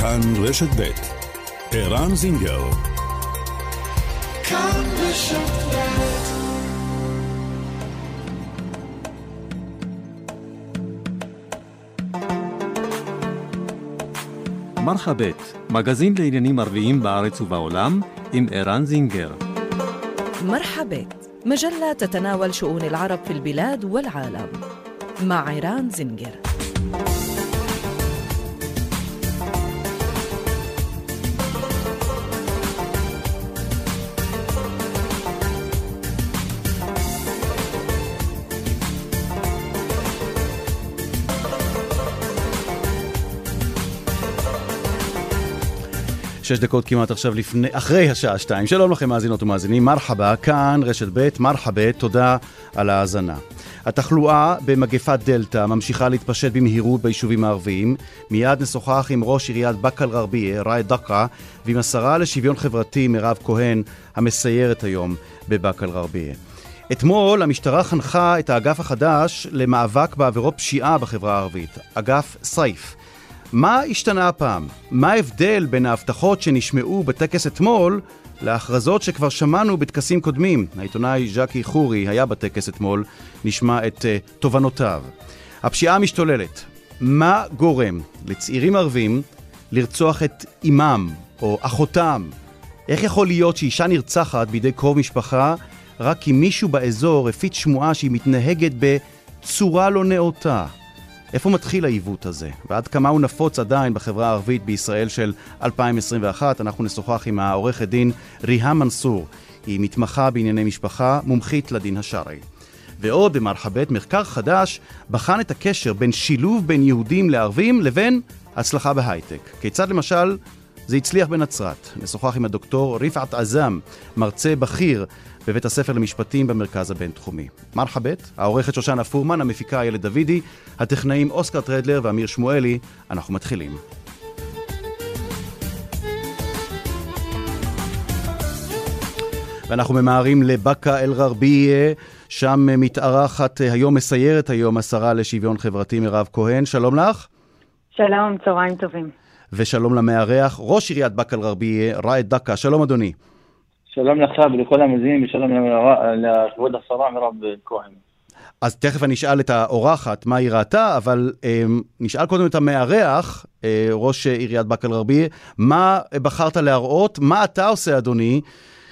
כאן רשת ב' ערן זינגר כאן רשת מרחבת, מגזין לעניינים ערביים בארץ ובעולם, עם ערן זינגר. مرحبت مجلة تتناول شؤون العرب في البلاد والعالم مع عيران زنجر שש דקות כמעט עכשיו לפני, אחרי השעה שתיים. שלום לכם מאזינות ומאזינים, מרחבה, כאן רשת ב', מרחבה, תודה על ההאזנה. התחלואה במגפת דלתא ממשיכה להתפשט במהירות ביישובים הערביים. מיד נשוחח עם ראש עיריית באקה אל-גרבייה, ראאד דקה, ועם השרה לשוויון חברתי, מירב כהן, המסיירת היום בבאקה אל-גרבייה. אתמול המשטרה חנכה את האגף החדש למאבק בעבירות פשיעה בחברה הערבית, אגף סייף. מה השתנה הפעם? מה ההבדל בין ההבטחות שנשמעו בטקס אתמול להכרזות שכבר שמענו בטקסים קודמים? העיתונאי ז'קי חורי היה בטקס אתמול, נשמע את uh, תובנותיו. הפשיעה המשתוללת, מה גורם לצעירים ערבים לרצוח את אימם או אחותם? איך יכול להיות שאישה נרצחת בידי קרוב משפחה רק כי מישהו באזור הפיץ שמועה שהיא מתנהגת בצורה לא נאותה? איפה מתחיל העיוות הזה? ועד כמה הוא נפוץ עדיין בחברה הערבית בישראל של 2021? אנחנו נשוחח עם העורכת דין ריהאם מנסור. היא מתמחה בענייני משפחה, מומחית לדין השרעי. ועוד במרחבת, מחקר חדש בחן את הקשר בין שילוב בין יהודים לערבים לבין הצלחה בהייטק. כיצד למשל זה הצליח בנצרת. נשוחח עם הדוקטור ריפעת עזאם, מרצה בכיר בבית הספר למשפטים במרכז הבינתחומי. מרחבת, העורכת שושנה פורמן, המפיקה איילת דוידי, הטכנאים אוסקר טרדלר ואמיר שמואלי, אנחנו מתחילים. ואנחנו ממהרים לבאקה אל-גרבייה, שם מתארחת היום, מסיירת היום השרה לשוויון חברתי מירב כהן. שלום לך. שלום, צהריים טובים. ושלום למארח, ראש עיריית באקה אל-גרבייה, ראאד דקה. שלום אדוני. שלום לך ולכל המאזינים ושלום לכבוד השרה מירב כהן. אז תכף אני אשאל את האורחת מה היא ראתה, אבל אה, נשאל קודם את המארח, אה, ראש עיריית באקה אל-גרבייה, מה בחרת להראות, מה אתה עושה אדוני,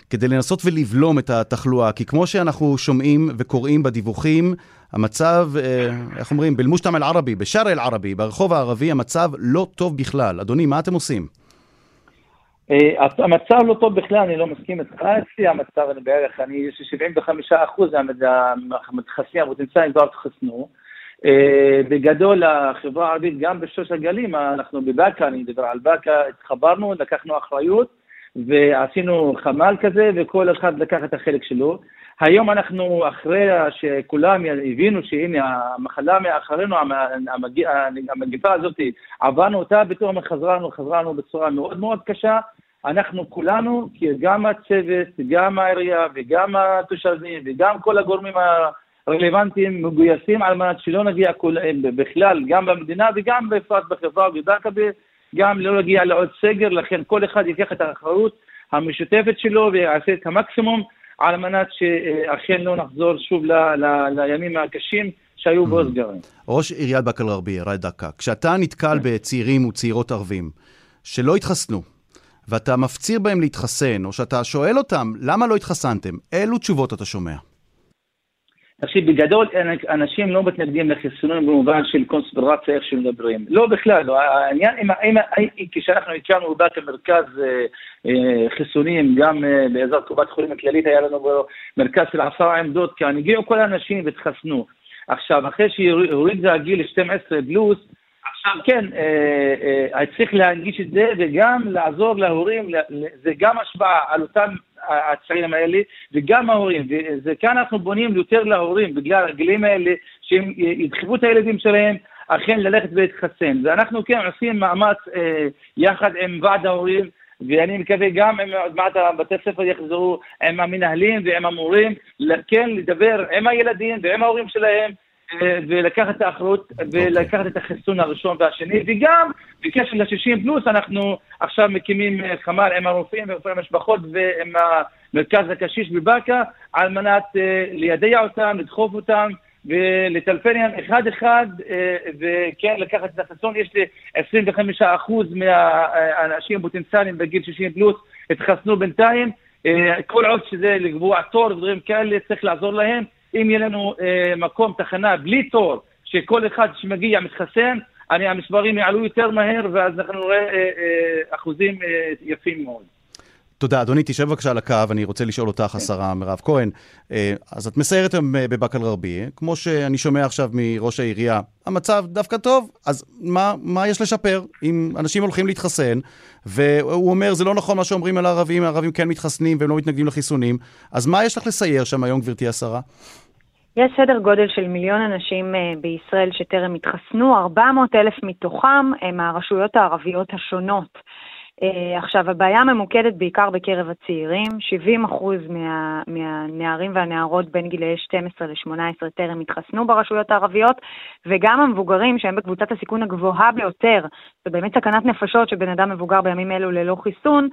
כדי לנסות ולבלום את התחלואה? כי כמו שאנחנו שומעים וקוראים בדיווחים, המצב, אה, איך אומרים, בלמושתם אל-ערבי, בשאר אל-ערבי, ברחוב הערבי, המצב לא טוב בכלל. אדוני, מה אתם עושים? אה, המצב לא טוב בכלל, אני לא מסכים איתך. אצלי המצב, אני בערך, אני, יש לי 75 אחוז מהמתחסנים הפוטנציאליים כבר התחסנו. אה, בגדול, החברה הערבית, גם בשלוש הגלים, אנחנו בבאקה, אני מדבר על באקה, התחברנו, לקחנו אחריות ועשינו חמ"ל כזה, וכל אחד לקח את החלק שלו. היום אנחנו, אחרי שכולם הבינו שהנה המחלה מאחרינו, המגפה הזאת, עברנו אותה, פתאום חזרנו, חזרנו בצורה מאוד מאוד קשה. אנחנו כולנו, כי גם הצוות, גם העירייה וגם התושבים וגם כל הגורמים הרלוונטיים מגויסים על מנת שלא נגיע כל, בכלל, גם במדינה וגם בפרט בחברה ובבאקה, גם לא נגיע לעוד סגר, לכן כל אחד ייקח את האחריות המשותפת שלו ויעשה את המקסימום על מנת שאכן לא נחזור שוב ל, ל, לימים הקשים שהיו בו סגרים. ראש עיריית באקה אל-גרבייה, ראאד דקה, כשאתה נתקל כן. בצעירים וצעירות ערבים שלא התחסנו, ואתה מפציר בהם להתחסן, או שאתה שואל אותם, למה לא התחסנתם? אילו תשובות אתה שומע? תקשיב, בגדול אנשים לא מתנגדים לחיסונים במובן של קונספירציה, איך שמדברים. לא בכלל, לא. העניין, אם, אם, כשאנחנו הקמנו בבאקה מרכז אה, אה, חיסונים, גם אה, בעזרת קופת חולים הכללית, היה לנו מרכז של עשרה עמדות כאן, הגיעו כל האנשים והתחסנו. עכשיו, אחרי שהוריד את הגיל 12 פלוס, עכשיו כן, אה, אה, צריך להנגיש את זה וגם לעזור להורים, זה גם השפעה על אותם הצעירים האלה וגם ההורים, וכאן אנחנו בונים יותר להורים בגלל הגילים האלה שהם ידחפו את הילדים שלהם אכן ללכת ולהתחסן. ואנחנו כן עושים מאמץ אה, יחד עם ועד ההורים ואני מקווה גם אם עוד מעט בתי הספר יחזרו עם המנהלים ועם המורים, כן לדבר עם הילדים ועם ההורים שלהם אה, ולקחת את האחריות ולקחת את החיסון הראשון והשני, וגם בקשר ל-60 פלוס אנחנו עכשיו מקימים אה, חמ"ל עם הרופאים ורופאי המשפחות ועם המרכז הקשיש בבאקה על מנת לידע אותם, לדחוף אותם ולטלפן להם אחד אחד וכן לקחת את החיסון, יש לי 25% מהאנשים הפוטנציאליים בגיל 60 פלוס התחסנו בינתיים, כל עוד שזה לקבוע תור ודברים כאלה צריך לעזור להם אם יהיה לנו אה, מקום, תחנה, בלי תור, שכל אחד שמגיע מתחסן, אני, המספרים יעלו יותר מהר, ואז אנחנו נראה אה, אה, אחוזים אה, יפים מאוד. תודה. אדוני, תשב בבקשה על הקו, אני רוצה לשאול אותך, כן. השרה מירב כהן. אה, אז את מסיירת בבאקה אל-גרבייה, כמו שאני שומע עכשיו מראש העירייה, המצב דווקא טוב, אז מה, מה יש לשפר אם אנשים הולכים להתחסן, והוא אומר, זה לא נכון מה שאומרים על הערבים, הערבים כן מתחסנים והם לא מתנגדים לחיסונים, אז מה יש לך לסייר שם היום, גברתי השרה? יש סדר גודל של מיליון אנשים אה, בישראל שטרם התחסנו, 400 אלף מתוכם הם הרשויות הערביות השונות. Uh, עכשיו, הבעיה ממוקדת בעיקר בקרב הצעירים, 70% מה, מהנערים והנערות בין גילאי 12 ל-18 טרם התחסנו ברשויות הערביות, וגם המבוגרים שהם בקבוצת הסיכון הגבוהה ביותר, זה באמת סכנת נפשות שבן אדם מבוגר בימים אלו ללא חיסון,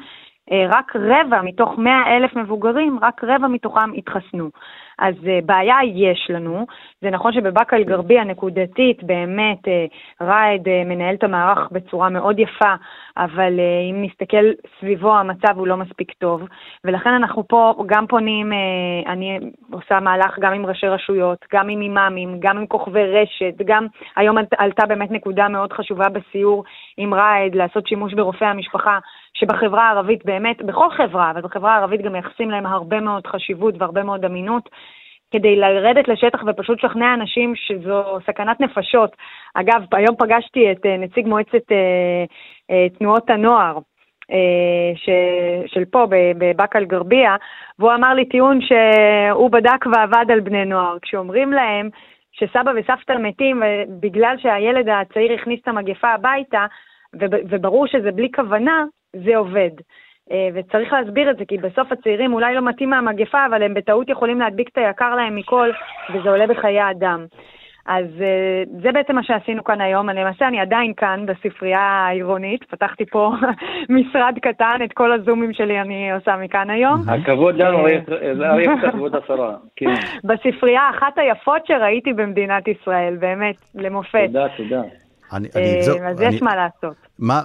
אה, רק רבע מתוך 100 אלף מבוגרים, רק רבע מתוכם התחסנו. אז אה, בעיה יש לנו. זה נכון שבבאקה אל-גרבייה נקודתית באמת אה, ראאד מנהל את המערך בצורה מאוד יפה, אבל אם נסתכל סביבו המצב הוא לא מספיק טוב, ולכן אנחנו פה גם פונים, אני עושה מהלך גם עם ראשי רשויות, גם עם אימאמים, גם עם כוכבי רשת, גם היום עלתה באמת נקודה מאוד חשובה בסיור עם ראאד, לעשות שימוש ברופאי המשפחה. שבחברה הערבית באמת, בכל חברה, אבל בחברה הערבית גם מייחסים להם הרבה מאוד חשיבות והרבה מאוד אמינות, כדי לרדת לשטח ופשוט לשכנע אנשים שזו סכנת נפשות. אגב, היום פגשתי את אה, נציג מועצת אה, אה, תנועות הנוער. ש, של פה, בבאקה אל-גרבייה, והוא אמר לי טיעון שהוא בדק ועבד על בני נוער. כשאומרים להם שסבא וסבתא מתים בגלל שהילד הצעיר הכניס את המגפה הביתה, וברור שזה בלי כוונה, זה עובד. אה, וצריך להסביר את זה, כי בסוף הצעירים אולי לא מתאים מהמגפה, אבל הם בטעות יכולים להדביק את היקר להם מכל, וזה עולה בחיי אדם. אז אה, זה בעצם מה שעשינו כאן היום. למעשה אני עדיין כאן בספרייה העירונית, פתחתי פה משרד קטן, את כל הזומים שלי אני עושה מכאן היום. הכבוד לנו, אריה קצת, כבוד השרה. כן. בספרייה אחת היפות שראיתי במדינת ישראל, באמת, למופת. תודה, תודה. אני, אני, זו, אז אני, יש מה לעשות. מה,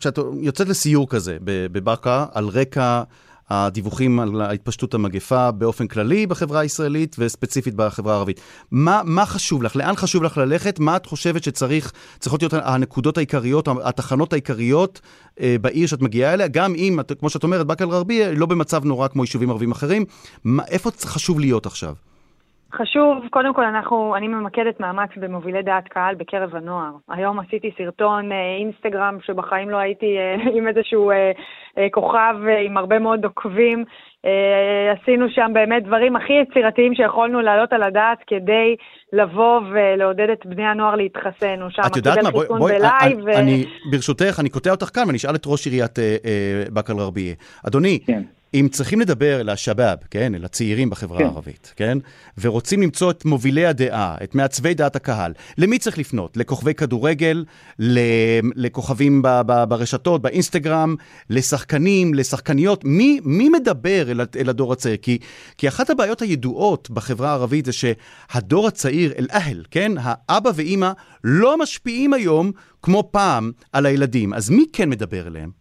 כשאת יוצאת לסיור כזה בבאקה, על רקע הדיווחים על התפשטות המגפה באופן כללי בחברה הישראלית וספציפית בחברה הערבית, מה, מה חשוב לך? לאן חשוב לך ללכת? מה את חושבת שצריך, צריכות להיות הנקודות העיקריות, התחנות העיקריות אה, בעיר שאת מגיעה אליה? גם אם, כמו שאת אומרת, באקה אל-גרבייה לא במצב נורא כמו יישובים ערבים אחרים, מה, איפה חשוב להיות עכשיו? חשוב, קודם כל אנחנו, אני ממקדת מאמץ במובילי דעת קהל בקרב הנוער. היום עשיתי סרטון אה, אינסטגרם שבחיים לא הייתי אה, עם איזשהו אה, כוכב עם הרבה מאוד עוקבים. עשינו שם באמת דברים הכי יצירתיים שיכולנו להעלות על הדעת כדי לבוא ולעודד את בני הנוער להתחסן. הוא שם קיבל חיסון בלייב. ו... אני, ברשותך, אני קוטע אותך כאן ואני אשאל את ראש עיריית באקה אל-גרבייה. אדוני, כן. אם צריכים לדבר אל השבאב, כן, אל הצעירים בחברה כן. הערבית, כן, ורוצים למצוא את מובילי הדעה, את מעצבי דעת הקהל, למי צריך לפנות? לכוכבי כדורגל, לכוכבים ב- ב- ברשתות, באינסטגרם, לשחקנים, לשחקניות? מי, מי מדבר אל, אל הדור הצעיר? כי, כי אחת הבעיות הידועות בחברה הערבית זה שהדור הצעיר, אל-אהל, כן, האבא ואימא, לא משפיעים היום כמו פעם על הילדים. אז מי כן מדבר אליהם?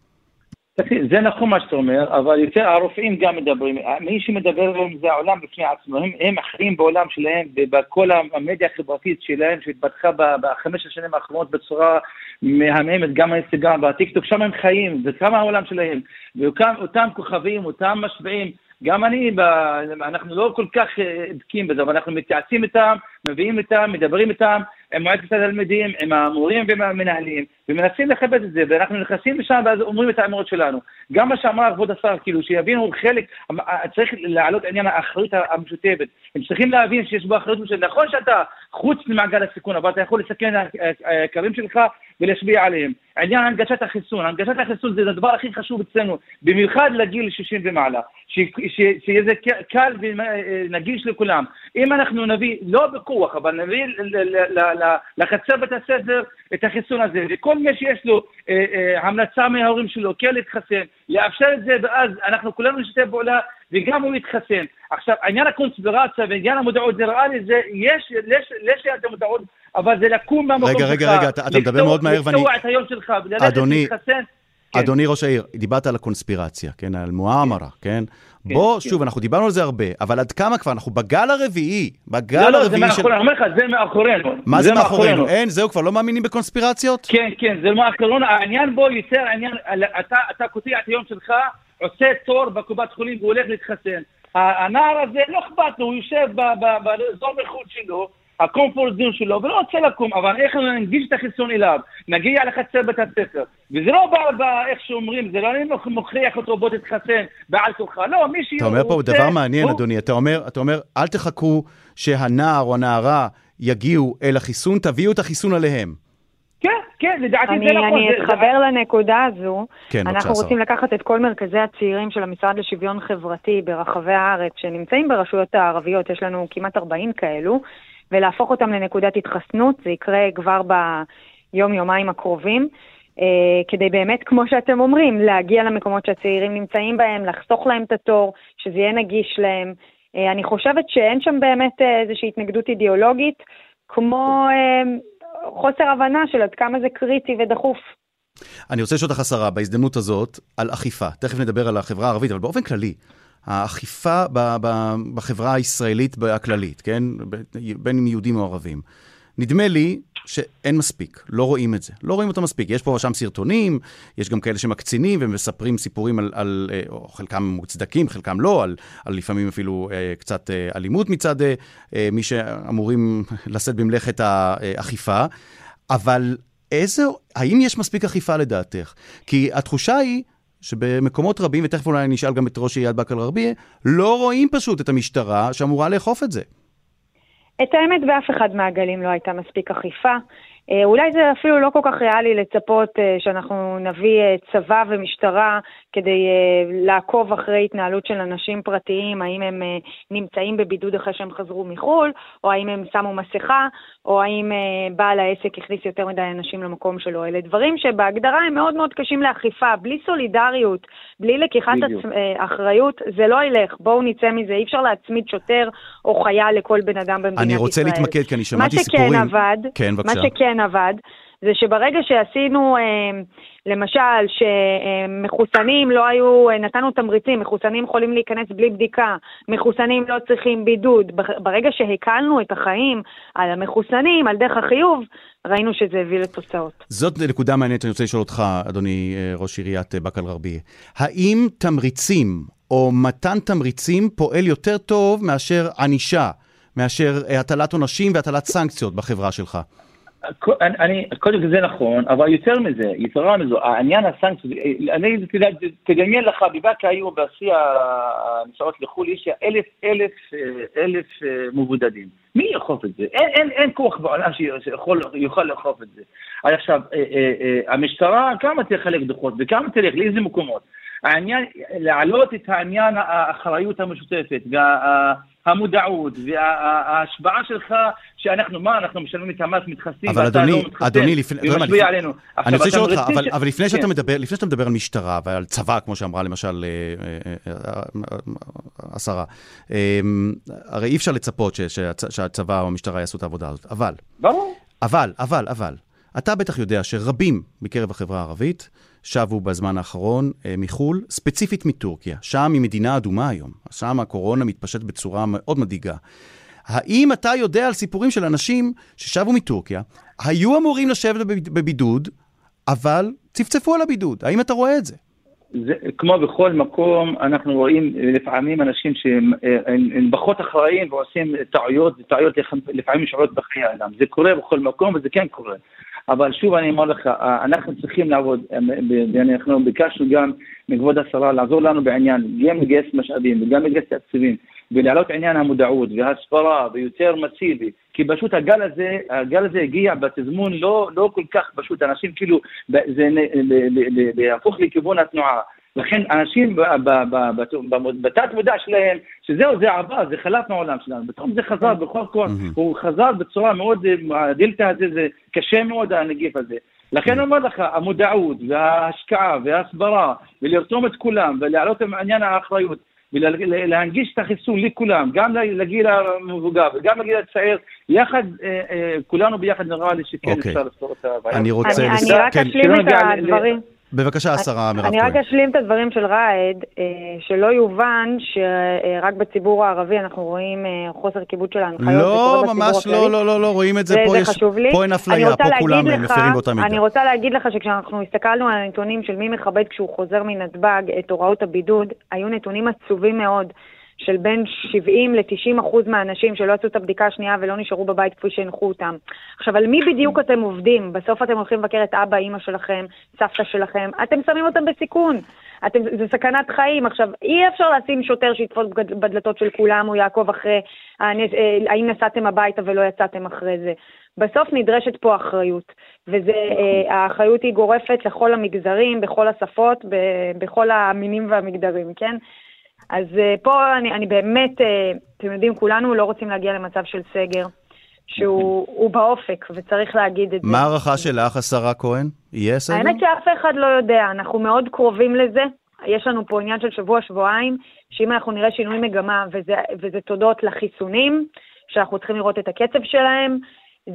זה נכון מה שאתה אומר, אבל יותר הרופאים גם מדברים, מי שמדבר עליהם זה העולם בפני עצמו, הם, הם אחרים בעולם שלהם ובכל המדיה החברתית שלהם שהתפתחה בחמש השנים האחרונות בצורה מהממת, גם האינסטגרם והטיקטוק, שם הם חיים, זה כמה העולם שלהם, ואותם כוכבים, אותם משפיעים, גם אני, אנחנו לא כל כך בקיאים בזה, אבל אנחנו מתייעצים איתם, מביאים איתם, מדברים איתם, עם מועצת התלמידים, עם המורים ועם המנהלים, ומנסים לכבד את זה, ואנחנו נכנסים לשם ואז אומרים את האמירות שלנו. גם מה שאמר כבוד השר, כאילו, שיבינו חלק, צריך להעלות עניין האחריות המשותפת. הם צריכים להבין שיש בו אחריות משותפת. נכון שאתה חוץ ממעגל הסיכון, אבל אתה יכול לסכן את הקווים שלך, ולהשפיע עליהם. עניין הנגשת החיסון, הנגשת החיסון זה הדבר הכי חשוב אצלנו, במיוחד לגיל 60 ומעלה, שיהיה זה קל ונגיש לכולם. אם אנחנו נביא, לא בכוח, אבל נביא לחצר בית הספר את החיסון הזה, וכל מי שיש לו אה, אה, המלצה מההורים שלו כן להתחסן, לאפשר את זה, ואז אנחנו כולנו נשתף פעולה, וגם הוא יתחסן. עכשיו, עניין הקונספירציה ועניין המודעות, זה נראה לי, זה, יש, יש, יש את המודעות, אבל זה לקום מהמקום שלך. רגע, רגע, רגע, אתה, אתה מדבר מאוד מהר ואני... לקטוע את היום שלך, וללכת להתחסן. כן. אדוני ראש העיר, דיברת על הקונספירציה, כן, על מואמרה, כן? כן? בוא, כן. שוב, אנחנו דיברנו על זה הרבה, אבל עד כמה כבר? אנחנו בגל הרביעי, בגל לא, הרביעי לא, זה מאחורינו, אני אומר לך, זה מאחורינו. מה זה מאחורינו? אין, זהו, כבר לא מאמינים בקונספירציות? כן, כן, זה מאחורינו, העניין בו יותר העניין, אתה קוטע את היום שלך, עושה תור בקופת חולים והולך להתחסן. הנער הזה, לא אכפת לו, הוא יושב באזור מחוץ שלו, הקומפורט זון שלו, ולא רוצה לקום, אבל איך ננגיש את החיסון אליו, נגיע לחצר בית הספר. וזה לא בא, בא איך שאומרים, זה לא אני מוכיח אותו, בוא תתחסן בעל כוחה, לא, מי שהוא... אתה אומר פה דבר מעניין, הוא... אדוני, אתה אומר, אתה אומר, אל תחכו שהנער או הנערה יגיעו אל החיסון, תביאו את החיסון עליהם. כן, כן, לדעתי אני, זה נכון. אני אתחבר זה... לנקודה הזו. כן, אנחנו רוצים. לקחת את כל מרכזי הצעירים של המשרד לשוויון חברתי ברחבי הארץ, שנמצאים ברשויות הערביות, יש לנו כמעט 40 כאלו, ולהפוך אותם לנקודת התחסנות, זה יקרה כבר ביום-יומיים הקרובים. Uh, כדי באמת, כמו שאתם אומרים, להגיע למקומות שהצעירים נמצאים בהם, לחסוך להם את התור, שזה יהיה נגיש להם. Uh, אני חושבת שאין שם באמת uh, איזושהי התנגדות אידיאולוגית, כמו חוסר הבנה של עד כמה זה קריטי ודחוף. אני רוצה לשאול אותך, השרה, בהזדמנות הזאת, על אכיפה. תכף נדבר על החברה הערבית, אבל באופן כללי, האכיפה בחברה הישראלית הכללית, כן? בין אם יהודים או ערבים. נדמה לי שאין מספיק, לא רואים את זה. לא רואים אותו מספיק. יש פה ושם סרטונים, יש גם כאלה שמקצינים ומספרים סיפורים על, על אה, או חלקם מוצדקים, חלקם לא, על, על לפעמים אפילו אה, קצת אה, אלימות מצד מי שאמורים לשאת במלאכת האכיפה. אבל איזה, האם יש מספיק אכיפה לדעתך? כי התחושה היא שבמקומות רבים, ותכף אולי אני אשאל גם את ראש עיריית באקה אל-גרבייה, לא רואים פשוט את המשטרה שאמורה לאכוף את זה. את האמת, באף אחד מהגלים לא הייתה מספיק אכיפה. אה, אולי זה אפילו לא כל כך ריאלי לצפות אה, שאנחנו נביא אה, צבא ומשטרה כדי לעקוב אחרי התנהלות של אנשים פרטיים, האם הם נמצאים בבידוד אחרי שהם חזרו מחו"ל, או האם הם שמו מסכה, או האם בעל העסק הכניס יותר מדי אנשים למקום שלו. אלה דברים שבהגדרה הם מאוד מאוד קשים לאכיפה. בלי סולידריות, בלי לקיחת אחריות, זה לא ילך. בואו נצא מזה. אי אפשר להצמיד שוטר או חייל לכל בן אדם במדינת ישראל. אני רוצה. להתמקד, כי אני שמעתי סיפורים. מה שכן עבד, כן, מה שכן עבד, זה שברגע שעשינו, אה, למשל, שמחוסנים לא היו, אה, נתנו תמריצים, מחוסנים יכולים להיכנס בלי בדיקה, מחוסנים לא צריכים בידוד, ברגע שהקלנו את החיים על המחוסנים, על דרך החיוב, ראינו שזה הביא לתוצאות. זאת נקודה מעניינת, אני רוצה לשאול אותך, אדוני אה, ראש עיריית באקה אל-גרבייה. האם תמריצים או מתן תמריצים פועל יותר טוב מאשר ענישה, מאשר הטלת עונשים והטלת סנקציות בחברה שלך? אני, קודם כל זה נכון, אבל יותר מזה, יתרה מזו, העניין הסנקציות, אני תדמיין לך, בבאקה היו בשיא הנסיעות לחו"ל, יש אלף, אלף, אלף מבודדים. מי יאכוף את זה? אין, אין, אין כוח בעולם שיוכל לאכוף את זה. עכשיו, אה, אה, אה, המשטרה, כמה תחלק דוחות וכמה תלך, לאיזה מקומות? העניין, להעלות את העניין האחריות המשותפת, המודעות וההשפעה שלך, שאנחנו, מה, אנחנו משלמים את המס, מתחסים, ואתה לא מתחסן, אדוני, לפני, זה משפיע עלינו. אני רוצה לשאול אותך, אבל, אבל לפני, שאתה כן. מדבר, לפני שאתה מדבר על משטרה ועל צבא, כמו שאמרה למשל אה, אה, אה, השרה, הרי אי אפשר לצפות שהצבא או המשטרה יעשו את העבודה הזאת, אבל... ברור. אבל, אבל, אבל, אתה בטח יודע שרבים מקרב החברה הערבית שבו בזמן האחרון אה, מחו"ל, ספציפית מטורקיה. שם היא מדינה אדומה היום. שם הקורונה מתפשט בצורה מאוד מדאיגה. האם אתה יודע על סיפורים של אנשים ששבו מטורקיה, היו אמורים לשבת בבידוד, אבל צפצפו על הבידוד? האם אתה רואה את זה? זה, כמו בכל מקום, אנחנו רואים לפעמים אנשים שהם פחות אחראים ועושים טעויות, טעויות לפעמים נשארות בחיי אדם. זה קורה בכל מקום וזה כן קורה. אבל שוב אני אומר לך, אנחנו צריכים לעבוד, אנחנו ביקשנו גם מכבוד השרה לעזור לנו בעניין, גם לגייס משאבים וגם לגייס תקציבים, ולהעלות עניין המודעות והסברה ויותר מסיבי, כי פשוט הגל הזה, הגל הזה הגיע בתזמון לא, לא כל כך פשוט, אנשים כאילו, זה להפוך לכיוון התנועה. לכן אנשים בתת מודע שלהם, שזהו, זה עבר, זה חלף מהעולם שלנו. פתאום זה חזר בכל כוח, הוא חזר בצורה מאוד, הדלתא הזה, זה קשה מאוד הנגיף הזה. לכן אני אומר לך, המודעות וההשקעה וההסברה, ולרתום את כולם, ולהעלות את עניין האחריות, ולהנגיש את החיסון לכולם, גם לגיל המבוגר וגם לגיל הצעיר, יחד, אה, אה, כולנו ביחד נראה לי שכן אוקיי. אפשר לפתור את הבעיה. אני רוצה... אני, רק כן. אשלים שלא את ל- הדברים. בבקשה, השרה מירב אני רק כהן. אשלים את הדברים של ראעד, אה, שלא יובן שרק בציבור הערבי אנחנו רואים אה, חוסר כיבוד של ההנחיות. לא, ממש. לא, לא, לא, לא, רואים את זה. פה יש-. פה אין אפליה, פה כולם לך- מפרים באותה מידה. אני רוצה להגיד לך שכשאנחנו הסתכלנו על הנתונים של מי מכבד כשהוא חוזר מנתב"ג את הוראות הבידוד, היו נתונים עצובים מאוד. של בין 70 ל-90 אחוז מהאנשים שלא עשו את הבדיקה השנייה ולא נשארו בבית כפי שהנחו אותם. עכשיו, על מי בדיוק אתם עובדים? בסוף אתם הולכים לבקר את אבא, אימא שלכם, סבתא שלכם, אתם שמים אותם בסיכון. אתם, זה סכנת חיים. עכשיו, אי אפשר לשים שוטר שיתפוס בדלתות של כולם, הוא יעקוב אחרי הנס- אה, האם נסעתם הביתה ולא יצאתם אחרי זה. בסוף נדרשת פה אחריות, והאחריות היא גורפת לכל המגזרים, בכל השפות, בכל המינים והמגדרים, כן? אז אה, פה אני, אני באמת, אה, אתם יודעים, כולנו לא רוצים להגיע למצב של סגר, שהוא הוא באופק, וצריך להגיד את זה. מה ההערכה שלך, השרה כהן? יהיה סגר? האמת שאף אחד לא יודע, אנחנו מאוד קרובים לזה. יש לנו פה עניין של שבוע-שבועיים, שאם אנחנו נראה שינוי מגמה, וזה, וזה תודות לחיסונים, שאנחנו צריכים לראות את הקצב שלהם,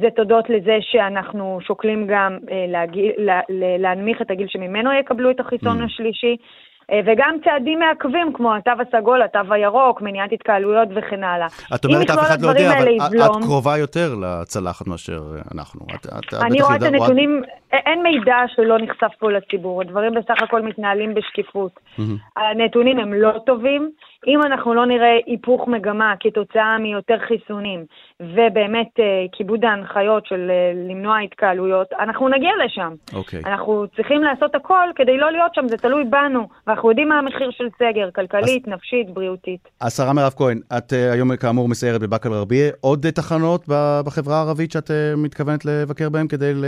זה תודות לזה שאנחנו שוקלים גם אה, להגיל, לה, לה, להנמיך את הגיל שממנו יקבלו את החיסון Mm. השלישי, וגם צעדים מעכבים כמו התו הסגול, התו הירוק, מניעת התקהלויות וכן הלאה. את אומרת, אף אחד לא יודע, אבל יבלום- את קרובה יותר לצלחת מאשר אנחנו. את- את- אני רואה את הנתונים, א- אין מידע שלא נחשף פה לציבור, הדברים בסך הכל מתנהלים בשקיפות. מהמם. הנתונים הם לא טובים, אם אנחנו לא נראה היפוך מגמה כתוצאה מיותר חיסונים, ובאמת אה, כיבוד ההנחיות של אה, למנוע התקהלויות, אנחנו נגיע לשם. אוקיי. אנחנו צריכים לעשות הכל כדי לא להיות שם, זה תלוי בנו, ואנחנו יודעים מה המחיר של סגר, כלכלית, נפשית, בריאותית. השרה מירב כהן, את אה, היום כאמור מסיירת בבאקה אל-גרבייה. עוד אה, תחנות בחברה הערבית שאת אה, מתכוונת לבקר בהן כדי ל-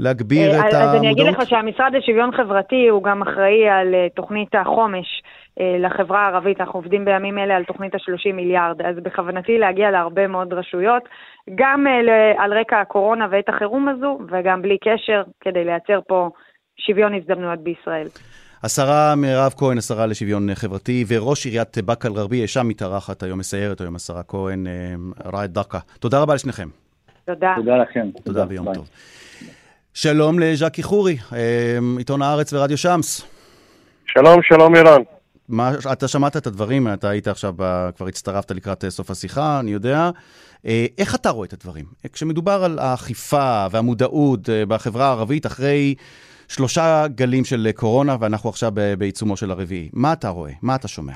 להגביר אה, את אז אני אגיד המודעות? לך שהמשרד לשוויון חברתי הוא גם אחראי על אה, תוכנית החומש אה, לחברה הערבית. אנחנו עובדים בימים אלה על תוכנית ה-30 מיליארד, אז בכוונתי להגיע להרבה מאוד רשויות, גם על רקע הקורונה ועת החירום הזו, וגם בלי קשר, כדי לייצר פה שוויון הזדמנויות בישראל. השרה מירב כהן, השרה לשוויון חברתי, וראש עיריית באקה אל-גרבייה, שם מתארחת היום, מסיירת היום, השרה כהן, ראאד דקה. תודה רבה לשניכם. תודה. תודה לכם. תודה ויום ביי. טוב. שלום לז'קי חורי, אה, עיתון הארץ ורדיו שמס. שלום, שלום אירן. מה, אתה שמעת את הדברים, אתה היית עכשיו, ב- כבר הצטרפת לקראת אה, סוף השיחה, אני יודע. אה, איך אתה רואה את הדברים? אה, כשמדובר על האכיפה והמודעות בחברה הערבית אחרי שלושה גלים של קורונה, ואנחנו עכשיו בעיצומו של הרביעי, מה אתה רואה? מה אתה שומע?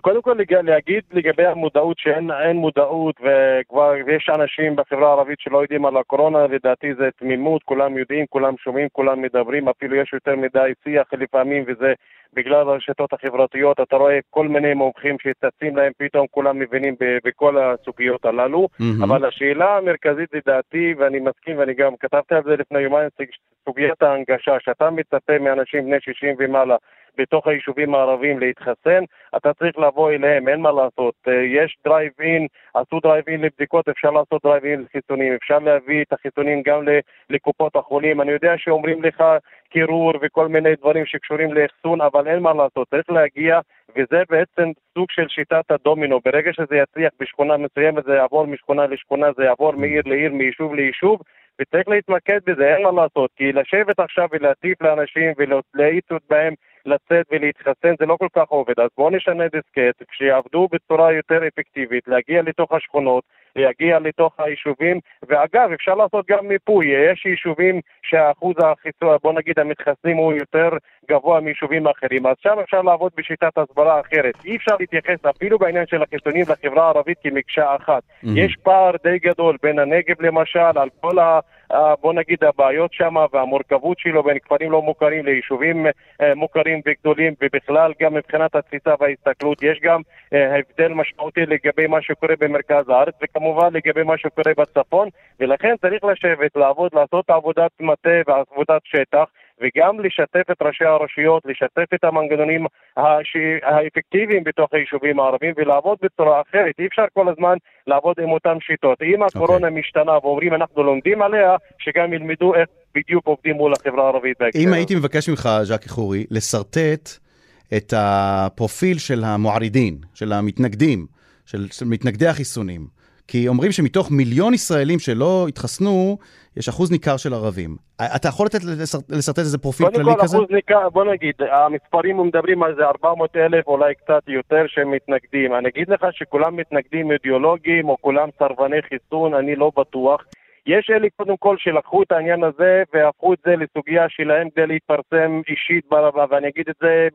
קודם כל להגיד לגבי המודעות שאין אין מודעות וכבר יש אנשים בחברה הערבית שלא יודעים על הקורונה, לדעתי זה תמימות, כולם יודעים, כולם שומעים, כולם מדברים, אפילו יש יותר מדי שיח לפעמים וזה בגלל הרשתות החברתיות, אתה רואה כל מיני מומחים שצצים להם, פתאום כולם מבינים בכל הסוגיות הללו. מהמם. אבל השאלה המרכזית לדעתי, ואני מסכים ואני גם כתבתי על זה לפני יומיים, סוגיית ההנגשה, שאתה מצפה מאנשים בני 60 ומעלה בתוך היישובים הערביים להתחסן, אתה צריך לבוא אליהם, אין מה לעשות. אה, יש דרייב אין, עשו דרייב אין לבדיקות, אפשר לעשות דרייב אין לחיסונים, אפשר להביא את החיסונים גם לקופות החולים. אני יודע שאומרים לך קירור וכל מיני דברים שקשורים לאחסון, אבל אין מה לעשות, צריך להגיע, וזה בעצם סוג של שיטת הדומינו. ברגע שזה יצליח בשכונה מסוימת, זה יעבור משכונה לשכונה, זה יעבור מעיר לעיר, מיישוב ליישוב. וצריך להתמקד בזה, אין מה לעשות, כי לשבת עכשיו ולהטיף לאנשים ולהאיץ בהם לצאת ולהתחסן זה לא כל כך עובד, אז בואו נשנה דיסקט, כשיעבדו בצורה יותר אפקטיבית, להגיע לתוך השכונות, להגיע לתוך היישובים, ואגב, אפשר לעשות גם מיפוי, יש יישובים שהאחוז החיסון, בוא נגיד המתחסנים הוא יותר גבוה מיישובים אחרים, אז שם אפשר לעבוד בשיטת הסברה אחרת. אי אפשר להתייחס אפילו בעניין של החיסונים לחברה הערבית כמקשה אחת. מהמם. יש פער די גדול בין הנגב למשל, על כל ה... אה, בוא נגיד הבעיות שם והמורכבות שלו בין כפרים לא מוכרים ליישובים אה, מוכרים וגדולים ובכלל גם מבחינת התפיסה וההסתכלות יש גם הבדל משמעותי לגבי מה שקורה במרכז הארץ וכמובן לגבי מה שקורה בצפון ולכן צריך לשבת, לעבוד, לעשות עבודת מטה ועבודת שטח וגם לשתף את ראשי הרשויות, לשתף את המנגנונים האפקטיביים בתוך היישובים הערביים ולעבוד בצורה אחרת. אי אפשר כל הזמן לעבוד עם אותן שיטות. אם אוקיי. הקורונה okay. משתנה ואומרים אנחנו לומדים עליה, שגם ילמדו איך בדיוק עובדים מול החברה הערבית. אם הייתי מבקש ממך, ז'קי חורי, לשרטט את הפרופיל של המוערידין, של המתנגדים, של, של מתנגדי החיסונים. כי אומרים שמתוך מיליון ישראלים שלא התחסנו, יש אחוז ניכר של ערבים. אתה יכול לתת לשרטט איזה פרופיל כללי כל, כזה? קודם כל, אחוז ניכר, בוא נגיד, המספרים מדברים על זה 400 אלף, אולי קצת יותר, שהם מתנגדים. אני אגיד לך שכולם מתנגדים אידיאולוגיים, או כולם סרבני חיסון, אני לא בטוח. יש אלה קודם כל שלקחו את העניין הזה והפכו את זה לסוגיה שלהם כדי להתפרסם אישית, ואני אגיד את זה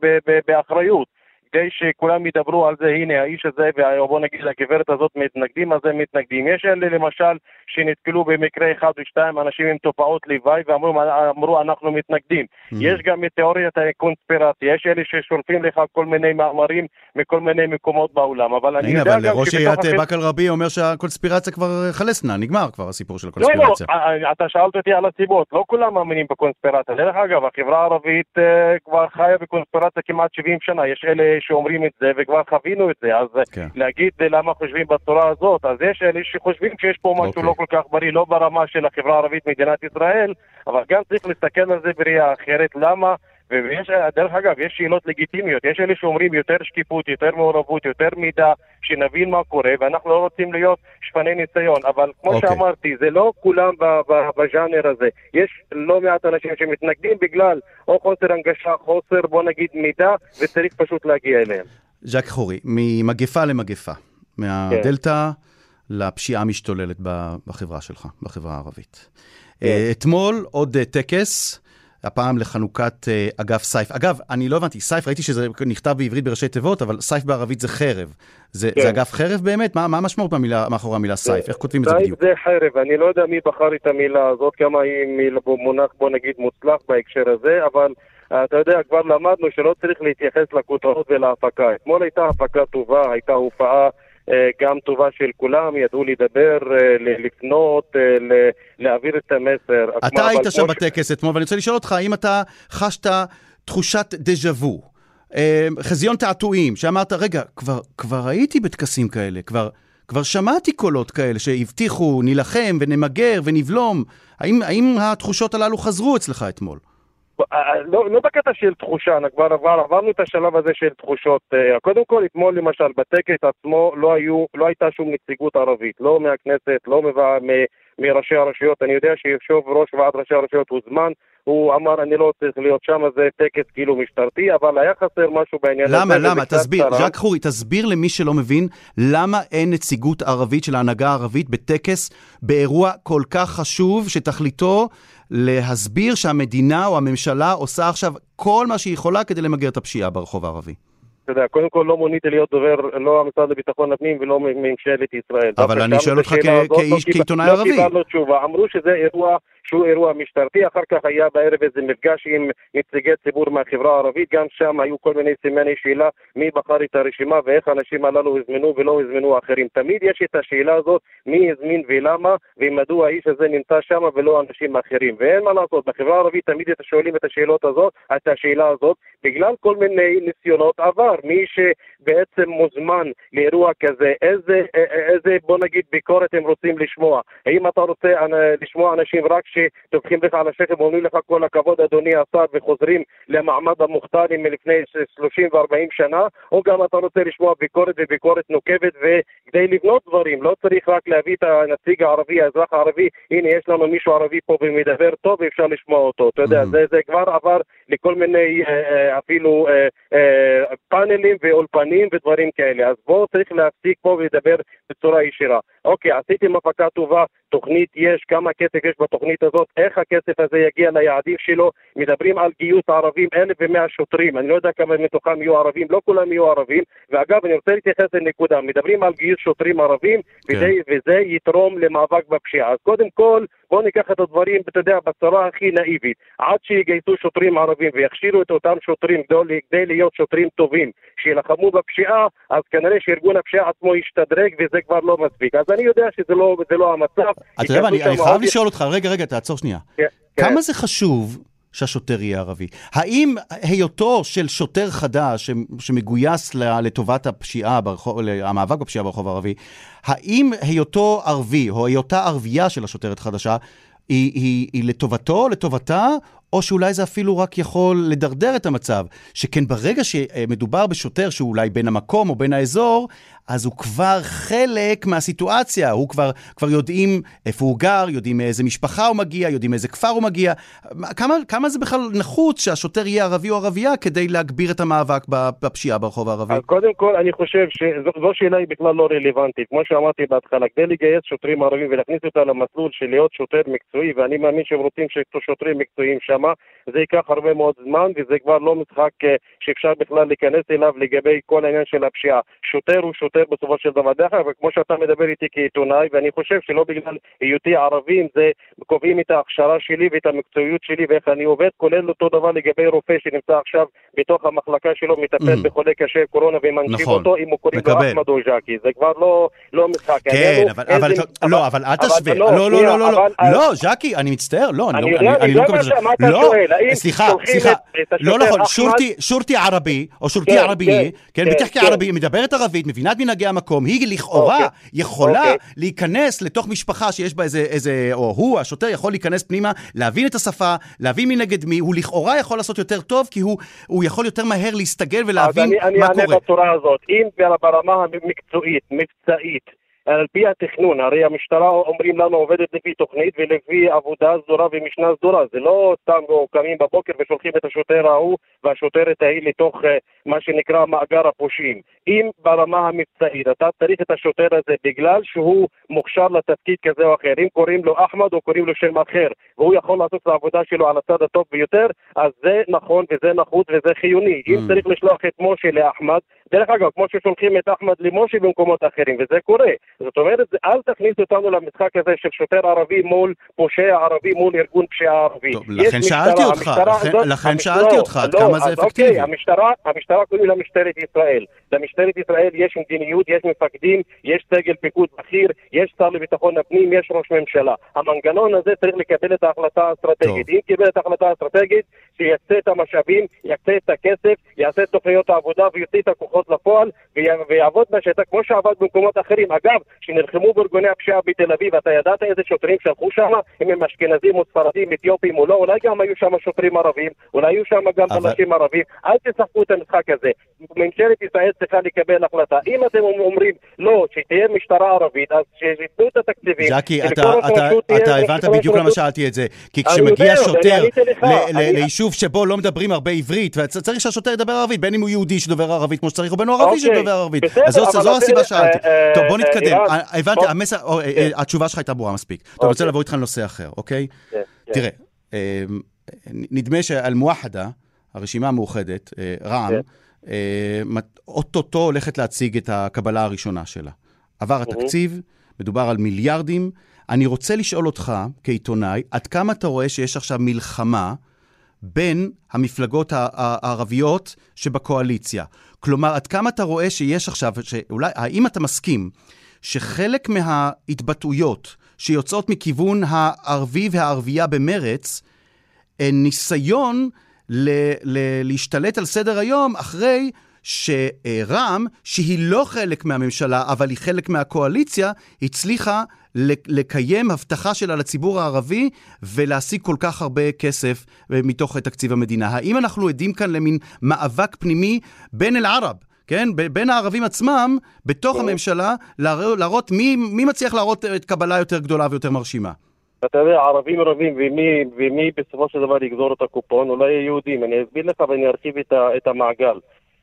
באחריות. כדי שכולם ידברו על זה, הנה האיש הזה, ובוא נגיד הגברת הזאת מתנגדים, אז הם מתנגדים. יש אלה למשל שנתקלו במקרה אחד או שתיים אנשים עם תופעות לוואי ואמרו אנחנו מתנגדים. Mm-hmm. יש גם את תיאוריית הקונספירציה, יש אלה ששולפים לך כל מיני מאמרים מכל מיני מקומות בעולם, אבל אני יודע גם. הנה, אבל ראש עיריית באקה אל-רביע אומר שהקונספירציה כבר חלסנה, נגמר כבר הסיפור של הקונספירציה. לא, לא, אתה שאלת אותי על הסיבות, לא כולם מאמינים בקונספירציה. דרך אגב, החברה הערבית כבר חיה בקונספירציה כמעט 70 שנה, יש אלה שאומרים את זה, וכבר חווינו את זה, אז כן. להגיד למה חושבים בצורה הזאת, אז יש אלה שחושבים שיש פה משהו אוקיי. לא כל כך בריא, לא ברמה של החברה הערבית מדינת ישראל, אבל גם צריך להסתכל על זה בראייה אחרת, למה? ויש, דרך אגב, יש שאלות לגיטימיות, יש אלה שאומרים יותר שקיפות, יותר מעורבות, יותר מידע, שנבין מה קורה, ואנחנו לא רוצים להיות שפני ניסיון, אבל כמו okay. אוקיי. שאמרתי, זה לא כולם בז'אנר הזה. יש לא מעט אנשים שמתנגדים בגלל או חוסר הנגשה, חוסר, בוא נגיד, מידע, וצריך פשוט להגיע אליהם. ז'ק חורי, ממגפה למגפה, מהדלתא כן. לפשיעה המשתוללת בחברה שלך, בחברה הערבית. כן. אה, אתמול עוד אה, טקס. הפעם לחנוכת uh, אגף סייף. אגב, אני לא הבנתי, סייף, ראיתי שזה נכתב בעברית בראשי תיבות, אבל סייף בערבית זה חרב. זה, כן. זה אגף חרב באמת? מה, מה המשמעות במילה, מאחורי המילה סייף? איך כותבים את זה בדיוק? סייף זה חרב, אני לא יודע מי בחר את המילה הזאת, כמה היא מילה, מונח, בוא נגיד, מוצלח בהקשר הזה, אבל uh, אתה יודע, כבר למדנו שלא צריך להתייחס לכותרות ולהפקה. אתמול הייתה הפקה טובה, הייתה הופעה... אה, גם טובה של כולם, ידעו לדבר, אה, לפנות, אה, להעביר את המסר. אתה היית שם בטקס אתמול, ואני רוצה לשאול אותך, האם אתה חשת תחושת דז'ה וו, חזיון תעתועים, שאמרת, רגע, כבר, כבר הייתי בטקסים כאלה, כבר, כבר שמעתי קולות כאלה שהבטיחו, נילחם ונמגר ונבלום. האם, האם התחושות הללו חזרו אצלך אתמול? לא, לא בקטע של תחושה, כבר עבר, עברנו את השלב הזה של תחושות. אה, קודם כל, אתמול למשל, בטקס עצמו לא, היו, לא הייתה שום נציגות ערבית, לא מהכנסת, לא מבע, מ, מראשי הרשויות. אני יודע שיושב ראש ועד ראשי הרשויות הוזמן, הוא אמר, אני לא צריך להיות שם, זה טקס כאילו משטרתי, אבל היה חסר משהו בעניין למה, הזה. למה, למה? תסביר, ז'ק חורי, תסביר למי שלא מבין, למה אין נציגות ערבית של ההנהגה הערבית בטקס, באירוע כל כך חשוב, שתכליתו להסביר שהמדינה או הממשלה עושה עכשיו כל מה שהיא יכולה כדי למגר את הפשיעה ברחוב הערבי. אתה יודע, קודם כל לא מוניתי להיות דובר לא המשרד לביטחון הפנים ולא ממשלת ישראל. אבל אני שואל אותך לא כעיתונאי ערבי. לא קיבלנו תשובה, אמרו שזה אירוע שהוא אירוע משטרתי, אחר כך היה בערב איזה מפגש עם נציגי ציבור מהחברה הערבית, גם שם היו כל מיני סימני שאלה מי בחר את הרשימה ואיך האנשים הללו הזמנו ולא הזמנו אחרים. תמיד יש את השאלה הזאת, מי הזמין ולמה, ומדוע האיש הזה נמצא שם ולא אנשים אחרים. ואין מה לעשות, בחברה הערבית תמיד שואלים את השאלות הזאת, את השאלה הזאת, בגלל כל מיני ניסיונות עבר. מי שבעצם מוזמן לאירוע כזה, איזה, איזה בוא נגיד ביקורת הם רוצים לשמוע. האם אתה רוצה לשמוע אנשים רק ש... שטופחים לך על השכם ואומרים לך כל הכבוד אדוני השר וחוזרים למעמד המוכתרי מלפני 30 ו-40 שנה, או גם אתה רוצה לשמוע ביקורת וביקורת נוקבת וכדי לבנות דברים, לא צריך רק להביא את הנציג הערבי, האזרח הערבי, הנה יש לנו מישהו ערבי פה ומדבר טוב ואפשר לשמוע אותו, אתה יודע, mm-hmm. זה, זה כבר עבר לכל מיני אה, אה, אפילו אה, פאנלים ואולפנים ודברים כאלה, אז בואו צריך להפסיק פה ולדבר בצורה ישירה. אוקיי, עשיתם הפקה טובה, תוכנית יש, כמה כסף יש בתוכנית הזאת, איך הכסף הזה יגיע ליעדים שלו, מדברים על גיוס ערבים, 1,100 שוטרים, אני לא יודע כמה מתוכם יהיו ערבים, לא כולם יהיו ערבים, ואגב, אני רוצה להתייחס לנקודה, מדברים על גיוס שוטרים ערבים, כן. וזה, וזה יתרום למאבק בפשיעה. אז קודם כל, בואו ניקח את הדברים, אתה יודע, בצורה הכי נאיבית. עד שיגייסו שוטרים ערבים ויכשירו את אותם שוטרים כדי להיות שוטרים טובים, שיילחמו בפשיעה, אז כנראה שארגון הפשיעה עצמו ישתדרג וזה כבר לא מספיק. אז אני יודע שזה לא, לא המצב. אתה יודע מה, אני, אני חייב לשאול אותך, רגע, רגע, תעצור שנייה. כן, כמה כן. זה חשוב שהשוטר יהיה ערבי. האם היותו של שוטר חדש שמגויס לטובת הפשיעה, ברחוב, המאבק בפשיעה ברחוב הערבי, האם היותו ערבי, או היותה ערבייה של השוטרת החדשה, היא, היא, היא לטובתו, לטובתה, או שאולי זה אפילו רק יכול לדרדר את המצב. שכן ברגע שמדובר בשוטר שהוא אולי בין המקום או בין האזור, אז הוא כבר חלק מהסיטואציה, הוא כבר, כבר יודעים איפה הוא גר, יודעים מאיזה משפחה הוא מגיע, יודעים מאיזה כפר הוא מגיע. כמה, כמה זה בכלל נחוץ שהשוטר יהיה ערבי או ערבייה כדי להגביר את המאבק בפשיעה ברחוב הערבי? אז קודם כל, אני חושב שזו שאלה היא בכלל לא רלוונטית. כמו שאמרתי בהתחלה, כדי לגייס שוטרים ערבים ולהכניס אותה למסלול של להיות שוטר מקצועי, ואני מאמין שהם רוצים שיהיו שוטרים מקצועיים שם, זה ייקח הרבה מאוד זמן, וזה כבר לא משחק אה, שאפשר בכלל להיכנס אליו לגבי כל העניין של הפשיעה. שוטר הוא שוטר בסופו של דבר. דרך אגב, כמו שאתה מדבר איתי כעיתונאי, ואני חושב שלא בגלל היותי ערבי, זה קובעים את ההכשרה שלי ואת המקצועיות שלי ואיך אני עובד, כולל אותו דבר לגבי רופא שנמצא עכשיו בתוך המחלקה שלו, מטפל mm. בחולה קשה קורונה ומנשים נכון. אותו, אם הוא קוראים לו אחמד או ז'קי. זה כבר לא, לא משחק. כן, אבל, אבל. אבל, לא, אבל אל תשווה. לא, לא, לא, לא, לא, לא, לא, ז'קי, אני מצטער, לא, אני לא, אני לא את זה. לא, סליחה, סליחה, לא נכון, שורטי ערבי, או שורטי כן, ערבי, כן, כן בטח כערבי, מדברת ערבית, מבינה את מנהגי המקום, היא לכאורה. אוקיי. יכולה. אוקיי. להיכנס לתוך משפחה שיש בה איזה, איזה, או הוא, השוטר, יכול להיכנס פנימה, להבין את השפה, להבין מנגד מי, הוא לכאורה יכול לעשות יותר טוב, כי הוא, הוא יכול יותר מהר להסתגל ולהבין אני, מה אני קורה. אני אענה בצורה הזאת, אם ברמה המקצועית, מבצעית, על פי התכנון, הרי המשטרה אומרים לנו עובדת לפי תוכנית ולפי עבודה סדורה ומשנה סדורה, זה לא סתם קמים בבוקר ושולחים את השוטר ההוא והשוטרת ההיא לתוך uh, מה שנקרא מאגר הפושעים. אם ברמה המבצעית אתה צריך את השוטר הזה בגלל שהוא מוכשר לתפקיד כזה או אחר, אם קוראים לו אחמד או קוראים לו שם אחר, והוא יכול לעשות את העבודה שלו על הצד הטוב ביותר, אז זה נכון וזה נחוץ וזה חיוני. Mm. אם צריך לשלוח את משה לאחמד, דרך אגב, כמו ששולחים את אחמד למשה במקומות אחרים, וזה קורה. זאת אומרת, אל תכניס אותנו למשחק הזה של שוטר ערבי מול פושע ערבי מול ארגון פשיעה ערבי. טוב, לכן שאלתי אותך, לכן שאלתי אותך עד כמה זה אפקטיבי. אוקיי, המשטרה, המשטרה קוראים לה משטרת ישראל. למשטרת ישראל יש מדיניות, יש מפקדים, יש סגל פיקוד בכיר, יש שר לביטחון הפנים, יש ראש ממשלה. המנגנון הזה צריך לקבל את ההחלטה האסטרטגית. אם קיבל את ההחלטה האסטרטגית, שיקצה את המשאבים, יקצה את הכסף, יעשה את תוכניות העבודה ויוציא את הכוחות לפועל ויעבוד בשטח כמו שעבד במקומות אחרים. אגב, שנלחמו בארגוני הפשיעה בתל אביב, אתה ידעת איזה שוטרים שלחו שם? אם הם אשכנזים או ספרדים, אתיופים או לא, אולי גם היו שם שוטרים ערבים, אולי היו שם גם אבל... אנשים ערבים. אל תשחקו את המשחק הזה. ממשלת ישראל צריכה לקבל החלטה. אם אתם אומרים לא, שתהיה משטרה ערבית, אז שייתנו את התקציבים. ז'קי, אתה, אתה, אתה הבנת בדיוק למה שאלתי את זה. כי כשמגיע שוטר ליישוב שבו לא מדברים הרבה עברית, וצריך שהשוטר ידבר ערבית, בין אם הוא יהודי שדובר ערבית כמו שצריך, ובין הוא ערבי אוקיי. שדובר ערבית. אז זו הסיבה שאלתי. אה, טוב, בוא נתקדם. אה, הבנתי, המסר, כן. התשובה שלך הייתה ברורה מספיק. טוב, אני רוצה אוקיי. לבוא איתך לנושא אחר, אוקיי? כן, כן. תראה, נדמה שאל-מואחדה, הרשימה המאוחדת, רע"מ, אוטוטו הולכת להציג את הקבלה הראשונה שלה. עבר התקציב, מדובר על מיליארדים. אני רוצה לשאול אותך, כעיתונאי, עד כמה אתה רואה שיש עכשיו מלחמה בין המפלגות הערביות שבקואליציה? כלומר, עד כמה אתה רואה שיש עכשיו, שאולי, האם אתה מסכים שחלק מההתבטאויות שיוצאות מכיוון הערבי והערבייה במרץ, הן ניסיון ל- ל- להשתלט על סדר היום אחרי שרע"מ, שהיא לא חלק מהממשלה, אבל היא חלק מהקואליציה, הצליחה לקיים הבטחה שלה לציבור הערבי ולהשיג כל כך הרבה כסף מתוך תקציב המדינה. האם אנחנו עדים כאן למין מאבק פנימי בין אל-ערב, כן, בין הערבים עצמם, בתוך הממשלה, להראות מי, מי מצליח להראות את קבלה יותר גדולה ויותר מרשימה? אתה יודע, ערבים רבים, ומי, ומי בסופו של דבר יגזור את הקופון? אולי יהודים. אני אסביר לך ואני ארחיב את, ה, את המעגל.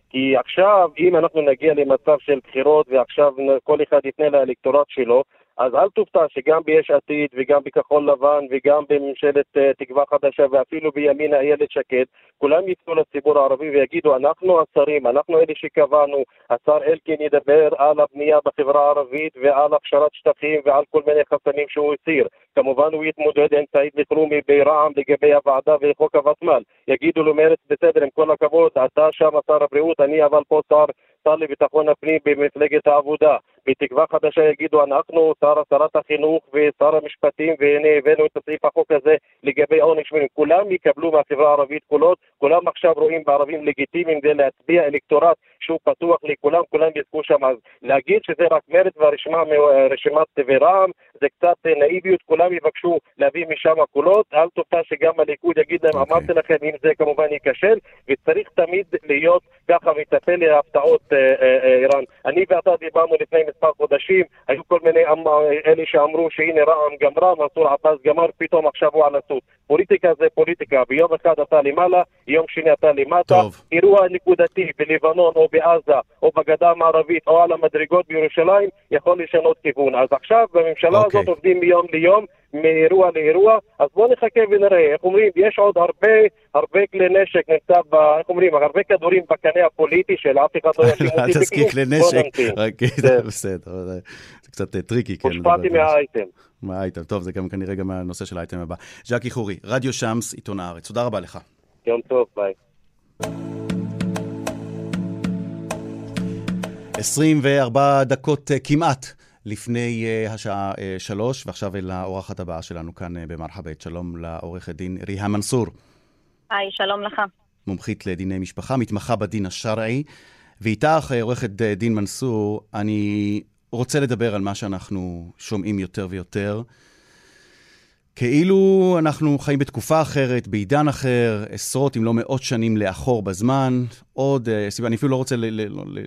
כי עכשיו, אם אנחנו נגיע למצב של בחירות ועכשיו כל אחד יפנה לאלקטורט שלו, אז אל תופתע שגם ביש עתיד וגם בכחול לבן וגם בממשלת uh, תקווה חדשה ואפילו בימינה איילת שקד, כולם יצאו לציבור הערבי ויגידו, אנחנו השרים, אנחנו אלה שקבענו, השר אלקין ידבר על הבנייה בחברה הערבית ועל הכשרת שטחים ועל כל מיני חסמים שהוא הסיר. כמובן הוא יתמודד עם סעיד אלחרומי ברע"מ לגבי הוועדה וחוק הוותמ"ל. יגידו לו מרץ בסדר, עם כל הכבוד, אתה שם שר הבריאות, אני אבל פה שר השר לביטחון הפנים במפלגת העבודה. בתקווה חדשה יגידו אנחנו, שר, שרת החינוך ושר המשפטים, והנה הבאנו את הסעיף החוק הזה לגבי עונש מינימום. כולם יקבלו מהחברה הערבית קולות, כולם עכשיו רואים בערבים לגיטימיים כדי להצביע אלקטורט שהוא פתוח לכולם, כולם יזכו שם. אז להגיד שזה רק מרד והרשימת ורע"מ, זה קצת נאיביות, כולם יבקשו להביא משם קולות, אל תופתע שגם הליכוד יגיד להם, okay. אוקיי. אמרתי לכם, אם זה כמובן ייכשל, וצריך תמיד להיות ככה מצפה להפתעות אה, אה, אה, איראן. אני ואתה דיברנו לפני מספר חודשים, היו כל מיני אלה שאמרו שהנה רע"מ גמרה, מנסור עבאס גמר, פתאום עכשיו הוא על הסוס. פוליטיקה זה פוליטיקה, ביום אחד אתה למעלה, יום שני אתה למטה. טוב. אירוע נקודתי בלבנון או בעזה או בגדה המערבית או על המדרגות בירושלים יכול לשנות כיוון. אז עכשיו בממשלה okay. אוקיי. הזאת עובדים מיום ליום. מאירוע לאירוע, אז בואו נחכה ונראה. איך אומרים, יש עוד הרבה, הרבה כלי נשק נמצא, ב, איך אומרים, הרבה כדורים בקנה הפוליטי של אף אחד לא ישים אותי בכלום. אל תזכיר כלי נשק, רק בסדר, זה קצת tricky. כן, הושפעתי מהאייטם. מהאייטם, טוב, זה גם כנראה גם הנושא של האייטם הבא. ז'קי חורי, רדיו שמס, עיתון הארץ. תודה רבה לך. יום טוב, ביי. 24 דקות אה, כמעט לפני uh, השעה uh, שלוש, ועכשיו אל האורחת הבאה שלנו כאן uh, במרחאבית. שלום לעורכת דין ריהה מנסור. היי, שלום לך. מומחית לדיני משפחה, מתמחה בדין השרעי. ואיתך, עורכת דין מנסור, אני רוצה לדבר על מה שאנחנו שומעים יותר ויותר. כאילו אנחנו חיים בתקופה אחרת, בעידן אחר, עשרות אם לא מאות שנים לאחור בזמן. עוד, אה, אני אפילו לא רוצה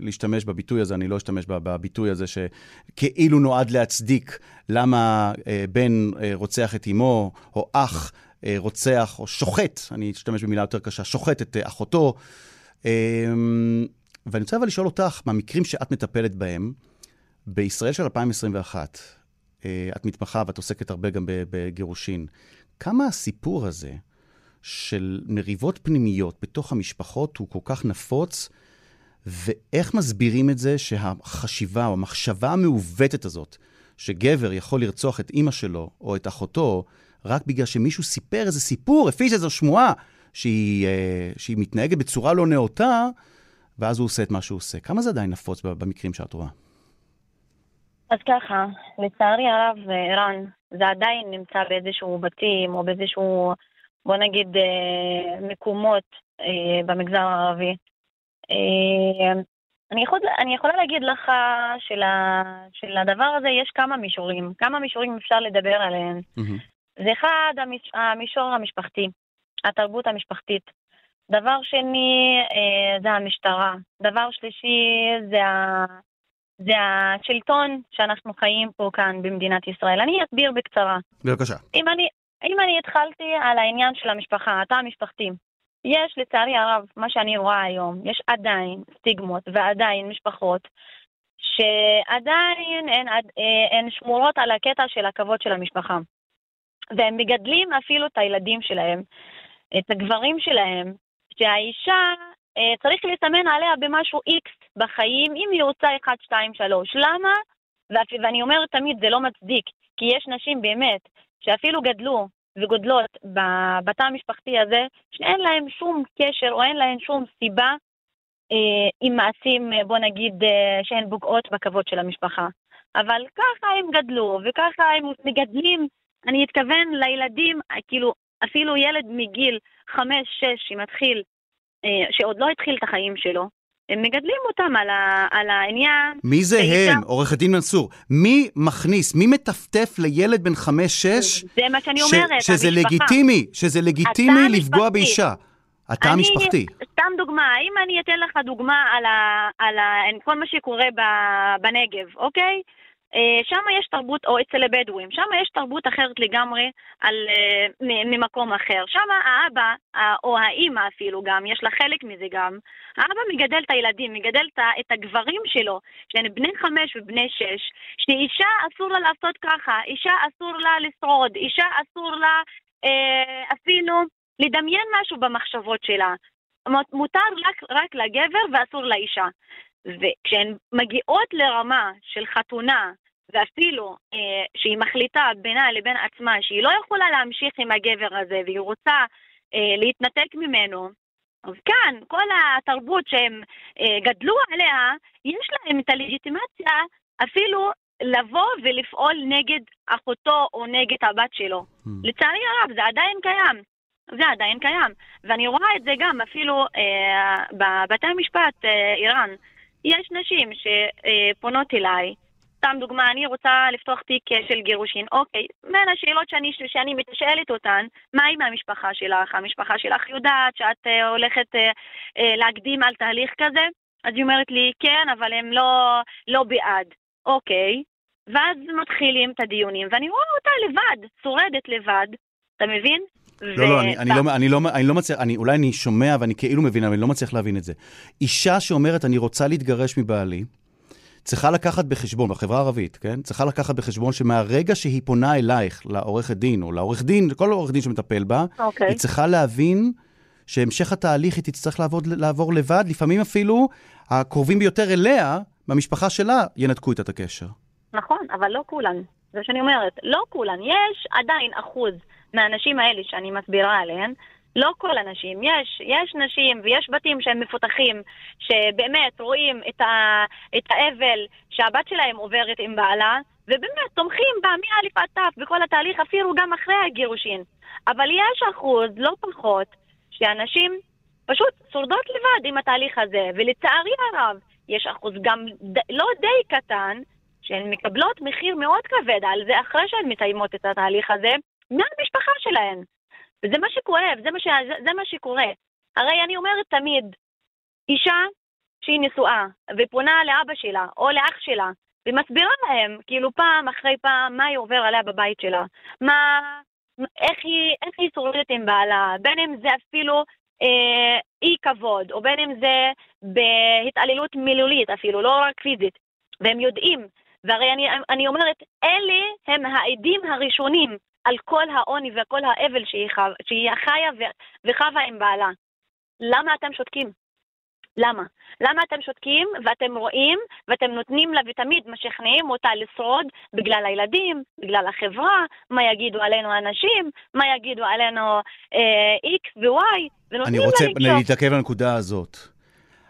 להשתמש בביטוי הזה, אני לא אשתמש בביטוי הזה שכאילו נועד להצדיק למה אה, בן אה, רוצח את אמו, או אח רוצח, או שוחט, אני אשתמש במילה יותר קשה, שוחט את אחותו. ואני רוצה אבל לשאול אותך, מהמקרים שאת מטפלת בהם, בישראל של 2021, אה, את מתמחה ואת עוסקת הרבה גם בגירושין. כמה הסיפור הזה של מריבות פנימיות בתוך המשפחות הוא כל כך נפוץ, ואיך מסבירים את זה שהחשיבה או המחשבה המעוותת הזאת, שגבר יכול לרצוח את אימא שלו או את אחותו, רק בגלל שמישהו סיפר איזה סיפור, הפיץ איזו שמועה שהיא, אה, שהיא מתנהגת בצורה לא נאותה, ואז הוא עושה את מה שהוא עושה. כמה זה עדיין נפוץ במקרים שאת רואה? אז ככה, לצערי הרב, ערן, זה עדיין נמצא באיזשהו בתים או באיזשהו, בוא נגיד, אה, מקומות אה, במגזר הערבי. אה, אני, יכול, אני יכולה להגיד לך של, של הדבר הזה יש כמה מישורים, כמה מישורים אפשר לדבר עליהם. Mm-hmm. זה אחד, המש, המישור המשפחתי, התרבות המשפחתית. דבר שני, זה המשטרה. דבר שלישי, זה זה השלטון שאנחנו חיים פה כאן במדינת ישראל. אני אסביר בקצרה. בבקשה. אם אני, אם אני התחלתי על העניין של המשפחה, התא המשפחתי, יש לצערי הרב, מה שאני רואה היום, יש עדיין סטיגמות ועדיין משפחות שעדיין הן, הן שמורות על הקטע של הכבוד של המשפחה. והם מגדלים אפילו את הילדים שלהם, את הגברים שלהם, שהאישה אה, צריך לסמן עליה במשהו X בחיים, אם היא רוצה 1, 2, 3. למה? ואני אומרת תמיד, זה לא מצדיק, כי יש נשים באמת שאפילו גדלו וגודלות בתא המשפחתי הזה, שאין להם שום קשר או אין להם שום סיבה אה, עם מעשים, אה, בוא נגיד, אה, שהן פוגעות בכבוד של המשפחה. אבל ככה הם גדלו, וככה הם מגדלים, אני אתכוון לילדים, כאילו, אפילו ילד מגיל 5-6 שמתחיל אה, שעוד לא התחיל את החיים שלו, הם מגדלים אותם על, ה, על העניין. מי זה שאישה... הם, עורכת דין מנסור? מי מכניס, מי מטפטף לילד בן חמש-שש? זה מה שאני אומרת, ש, שזה המשפחה. לגיטימי, שזה לגיטימי לפגוע באישה. התא המשפחתי. סתם דוגמה, אם אני אתן לך דוגמה על, ה, על ה, כל מה שקורה ב, בנגב, אוקיי? אה, שם יש תרבות, או אצל הבדואים, שם יש תרבות אחרת לגמרי על, אה, ממקום אחר. שם האבא, או האימא אפילו גם, יש לה חלק מזה גם, האבא מגדל את הילדים, מגדל את הגברים שלו, שהם בני חמש ובני שש, שאישה אסור לה לעשות ככה, אישה אסור לה לשרוד, אישה אסור לה אה, אפילו לדמיין משהו במחשבות שלה. מותר רק, רק לגבר ואסור לאישה. וכשהן מגיעות לרמה של חתונה, ואפילו אה, שהיא מחליטה בינה לבין עצמה שהיא לא יכולה להמשיך עם הגבר הזה והיא רוצה אה, להתנתק ממנו, אז כאן, כל התרבות שהם אה, גדלו עליה, יש להם את הלגיטימציה אפילו לבוא ולפעול נגד אחותו או נגד הבת שלו. Mm. לצערי הרב, זה עדיין קיים. זה עדיין קיים. ואני רואה את זה גם אפילו אה, בבתי המשפט, אה, איראן. יש נשים שפונות אליי, סתם דוגמה, אני רוצה לפתוח תיק של גירושין. אוקיי, בין השאלות שאני, שאני מתשאלת אותן, מה עם המשפחה שלך? המשפחה שלך יודעת שאת uh, הולכת uh, להקדים על תהליך כזה? אז היא אומרת לי, כן, אבל הם לא, לא בעד. אוקיי, ואז מתחילים את הדיונים, ואני רואה אותה לבד, שורדת לבד, אתה מבין? לא. לא, אני, אני, לא, אני, לא, אני לא מצליח, אני, אולי אני שומע ואני כאילו מבין, אבל אני לא מצליח להבין את זה. אישה שאומרת, אני רוצה להתגרש מבעלי, צריכה לקחת בחשבון, בחברה הערבית, כן? צריכה לקחת בחשבון שמהרגע שהיא פונה אלייך, לעורכת דין, או לעורך דין, כל עורך דין שמטפל בה, okay. אוקיי. היא צריכה להבין שהמשך התהליך היא תצטרך לעבוד, לעבור לבד, לפעמים אפילו הקרובים ביותר אליה, במשפחה שלה, ינתקו איתה את הקשר. נכון, אבל לא כולן. זה שאני אומרת. לא כולן. יש עדיין אחוז מהנשים האלה שאני מסבירה עליהן, לא כל הנשים, יש, יש נשים ויש בתים שהם מפותחים, שבאמת רואים את, ה, את האבל שהבת שלהם עוברת עם בעלה, ובאמת תומכים בה מא' עד ת' בכל התהליך, אפילו גם אחרי הגירושין. אבל יש אחוז, לא פחות, שאנשים פשוט שורדות לבד עם התהליך הזה, ולצערי הרב, יש אחוז גם ד, לא די קטן, שהן מקבלות מחיר מאוד כבד על זה אחרי שהן מסיימות את התהליך הזה, מהמשפחה שלהן. וזה מה שכואב, זה מה, ש... זה מה שקורה. הרי אני אומרת תמיד, אישה שהיא נשואה ופונה לאבא שלה או לאח שלה ומסבירה להם, כאילו פעם אחרי פעם, מה היא עובר עליה בבית שלה, מה, איך היא, איך היא שורדת עם בעלה, בין אם זה אפילו אה, אי כבוד, או בין אם זה בהתעללות מילולית אפילו, לא רק פיזית, והם יודעים. והרי אני, אני אומרת, אלה הם העדים הראשונים על כל העוני וכל האבל שהיא, חו... שהיא חיה ו... וחווה עם בעלה. למה אתם שותקים? למה? למה אתם שותקים ואתם רואים ואתם נותנים לה ותמיד משכנעים אותה לשרוד בגלל הילדים, בגלל החברה, מה יגידו עלינו האנשים, מה יגידו עלינו אה, X ו-Y, ונותנים לה לקשור. אני רוצה להתעכב על הנקודה הזאת.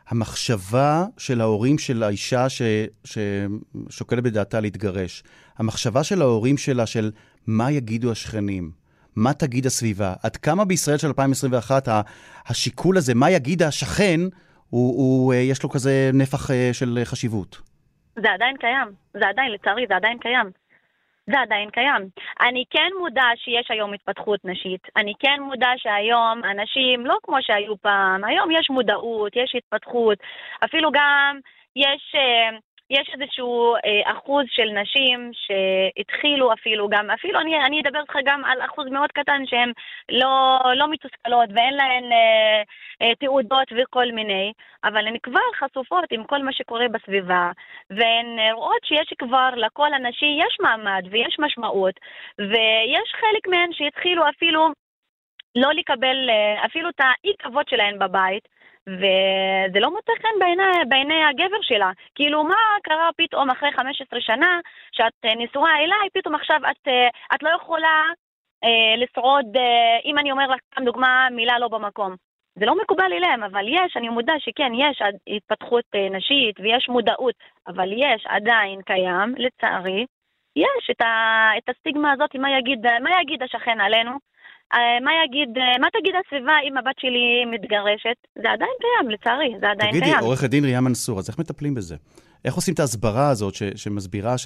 המחשבה של ההורים של האישה ש, ששוקלת בדעתה להתגרש, המחשבה של ההורים שלה של מה יגידו השכנים, מה תגיד הסביבה, עד כמה בישראל של 2021 השיקול הזה, מה יגיד השכן, הוא, הוא, אה, יש לו כזה נפח אה, של חשיבות. זה עדיין קיים, זה עדיין, לצערי, זה עדיין קיים. זה עדיין קיים. אני כן מודע שיש היום התפתחות נשית. אני כן מודע שהיום אנשים, לא כמו שהיו פעם, היום יש מודעות, יש התפתחות. אפילו גם יש... אה, יש איזשהו אה, אחוז של נשים שהתחילו אפילו גם, אפילו אני, אני אדבר איתך גם על אחוז מאוד קטן שהן לא, לא מתוסכלות ואין להן אה, אה, תעודות וכל מיני, אבל הן כבר חשופות עם כל מה שקורה בסביבה, והן רואות שיש כבר לכל הנשי, יש מעמד ויש משמעות, ויש חלק מהן שהתחילו אפילו לא לקבל אה, אפילו את האי כבוד שלהן בבית. וזה לא מוצא חן בעיני, בעיני הגבר שלה. כאילו, מה קרה פתאום אחרי 15 שנה שאת אה, נשואה אליי, פתאום עכשיו את, אה, את לא יכולה אה, לשרוד, אה, אם אני אומר לך סתם דוגמה, מילה לא במקום. זה לא מקובל אליהם, אבל יש, אני מודע שכן, יש התפתחות אה, נשית ויש מודעות, אבל יש עדיין קיים, לצערי, יש את, ה, את הסטיגמה הזאת, מה יגיד, מה יגיד השכן עלינו, מה יגיד, אה, מה תגיד הסביבה אם הבת שלי מתגרשת? זה עדיין קיים, לצערי, זה עדיין תגידי, קיים. תגידי, עורכת דין ריאה מנסור, אז איך מטפלים בזה? איך עושים את ההסברה הזאת ש, שמסבירה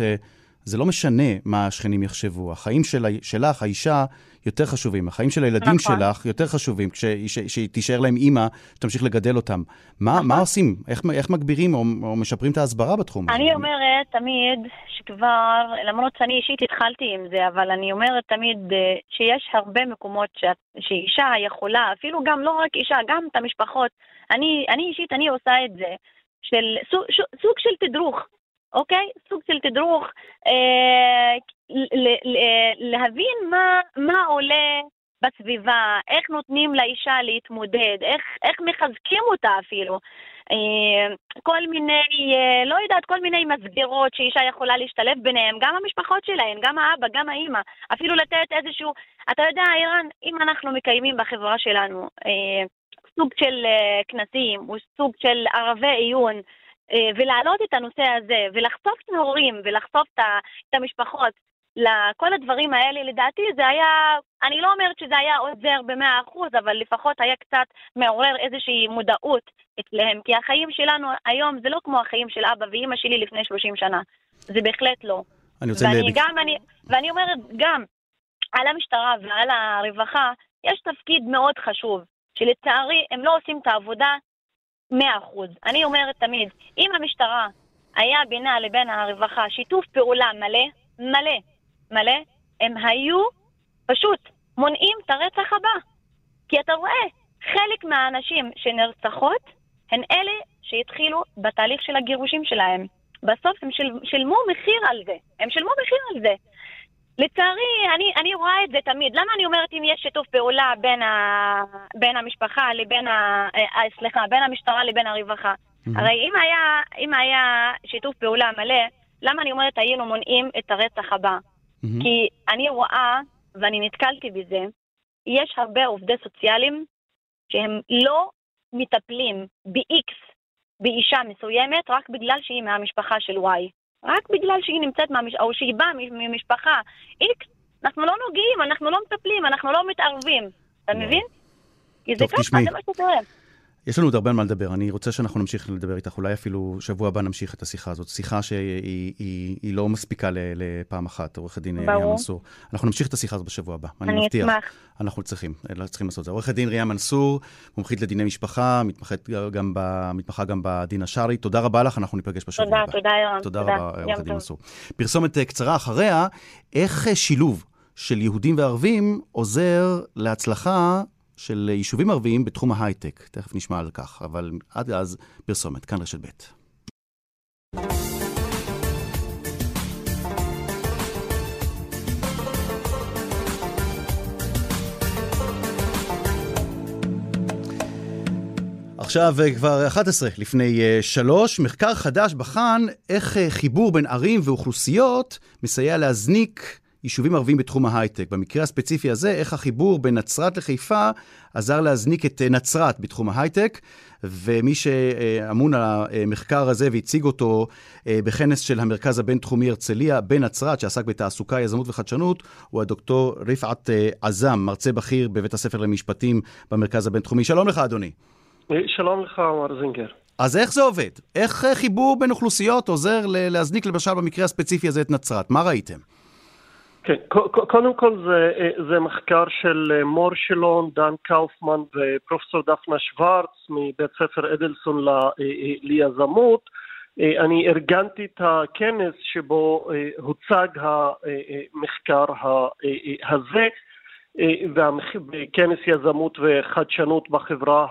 שזה לא משנה מה השכנים יחשבו, החיים של, שלך, האישה, יותר חשובים, החיים של הילדים נכון. שלך יותר חשובים, כשהיא תישאר להם אימא, שתמשיך לגדל אותם. מה, נכון. מה עושים? איך, איך מגבירים או, או משפרים את ההסברה בתחום הזה? אני אומרת, תמיד שכבר, למרות שאני אישית התחלתי עם זה, אבל אני אומרת תמיד אה, שיש הרבה מקומות שאת, שאישה יכולה, אפילו גם לא רק אישה, גם את המשפחות. אני, אני אישית, אני עושה את זה, של סוג, סוג של תדרוך, אוקיי? סוג של תדרוך, אה, ל, להבין מה, מה עולה בסביבה, איך נותנים לאישה להתמודד, איך, איך מחזקים אותה אפילו. אה, כל מיני, אה, לא יודעת, כל מיני מסגרות שאישה יכולה להשתלב ביניהם, גם המשפחות שלהן, גם האבא, גם האימא, אפילו לתת איזשהו, אתה יודע, אירן, אם אנחנו מקיימים בחברה שלנו אה, סוג של כנסים, או סוג של ערבי עיון, ולהעלות את הנושא הזה, ולחשוף את ההורים, ולחשוף את המשפחות לכל הדברים האלה, לדעתי זה היה, אני לא אומרת שזה היה עוזר במאה אחוז, אבל לפחות היה קצת מעורר איזושהי מודעות אצלהם, כי החיים שלנו היום זה לא כמו החיים של אבא ואימא שלי לפני 30 שנה. זה בהחלט לא. אני רוצה... ואני להביק... גם, אני, ואני אומרת גם, על המשטרה ועל הרווחה, יש תפקיד מאוד חשוב, שלצערי הם לא עושים את העבודה 100%. אני אומרת תמיד, אם המשטרה היה בינה לבין הרווחה שיתוף פעולה מלא, מלא, מלא, הם היו פשוט מונעים את הרצח הבא. כי אתה רואה, חלק מהאנשים שנרצחות הן אלה שהתחילו בתהליך של הגירושים שלהם. בסוף הם של, שילמו מחיר על זה. הם שילמו מחיר על זה. לצערי, אני, אני רואה את זה תמיד. למה אני אומרת אם יש שיתוף פעולה בין, ה, בין המשפחה לבין ה... אה, אה סליחה, בין המשטרה לבין הרווחה? Mm-hmm. הרי אם היה, אם היה שיתוף פעולה מלא, למה אני אומרת היינו מונעים את הרצח הבא? Mm-hmm. כי אני רואה, ואני נתקלתי בזה, יש הרבה עובדי סוציאליים שהם לא מטפלים ב-X באישה מסוימת רק בגלל שהיא מהמשפחה של Y. רק בגלל שהיא נמצאת, מהמש... או שהיא באה ממשפחה X, אנחנו לא נוגעים, אנחנו לא מטפלים, אנחנו לא מתערבים. אתה מבין? כי זה ככה, זה מה שקורה. יש לנו עוד הרבה מה לדבר. אני רוצה שאנחנו נמשיך לדבר איתך. אולי אפילו שבוע הבא נמשיך את השיחה הזאת. שיחה שהיא היא, היא לא מספיקה לפעם אחת, עורך הדין ריאה מנסור. אנחנו נמשיך את השיחה הזאת בשבוע הבא. אני, אני מבטיח. אשמח. אנחנו צריכים, צריכים לעשות את זה. עורך הדין ריאה מנסור, מומחית לדיני משפחה, מתמחת גם ב, מתמחה גם בדין השרעי. תודה רבה לך, אנחנו ניפגש בשבוע תודה, הבא. תודה, יורם. תודה, תודה רבה, עורך הדין מנסור. פרסומת אה, קצרה אחריה, איך אה, שילוב של יהודים וערבים עוזר להצלחה של יישובים ערביים בתחום ההייטק. תכף נשמע על כך, אבל עד אז פרסומת, כאן רשת ב'. עכשיו אה, כבר 11 לפני 3, אה, מחקר חדש בחן איך אה, חיבור בין ערים ואוכלוסיות מסייע להזניק יישובים ערביים בתחום ההייטק. במקרה הספציפי הזה, איך החיבור בין נצרת לחיפה עזר להזניק את אה, נצרת בתחום ההייטק, ומי שאמון על המחקר הזה והציג אותו אה, בכנס של המרכז הבינתחומי הרצליה בנצרת, שעסק בתעסוקה, יזמות וחדשנות, הוא הדוקטור רפעת אה, עזם, מרצה בכיר בבית הספר למשפטים במרכז הבינתחומי. שלום לך, אדוני. שלום לך, מר זינגר. אז איך זה עובד? איך חיבור בין אוכלוסיות עוזר להזניק למשל במקרה הספציפי הזה את נצרת? מה ראיתם? כן, קודם כל זה, זה מחקר של אה, מור שילון, דן קאופמן ופרופסור דפנה שוורץ מבית ספר אדלסון אה, אה, ליזמות. אני ארגנתי את הכנס שבו הוצג המחקר הזה וכנס יזמות וחדשנות בחברה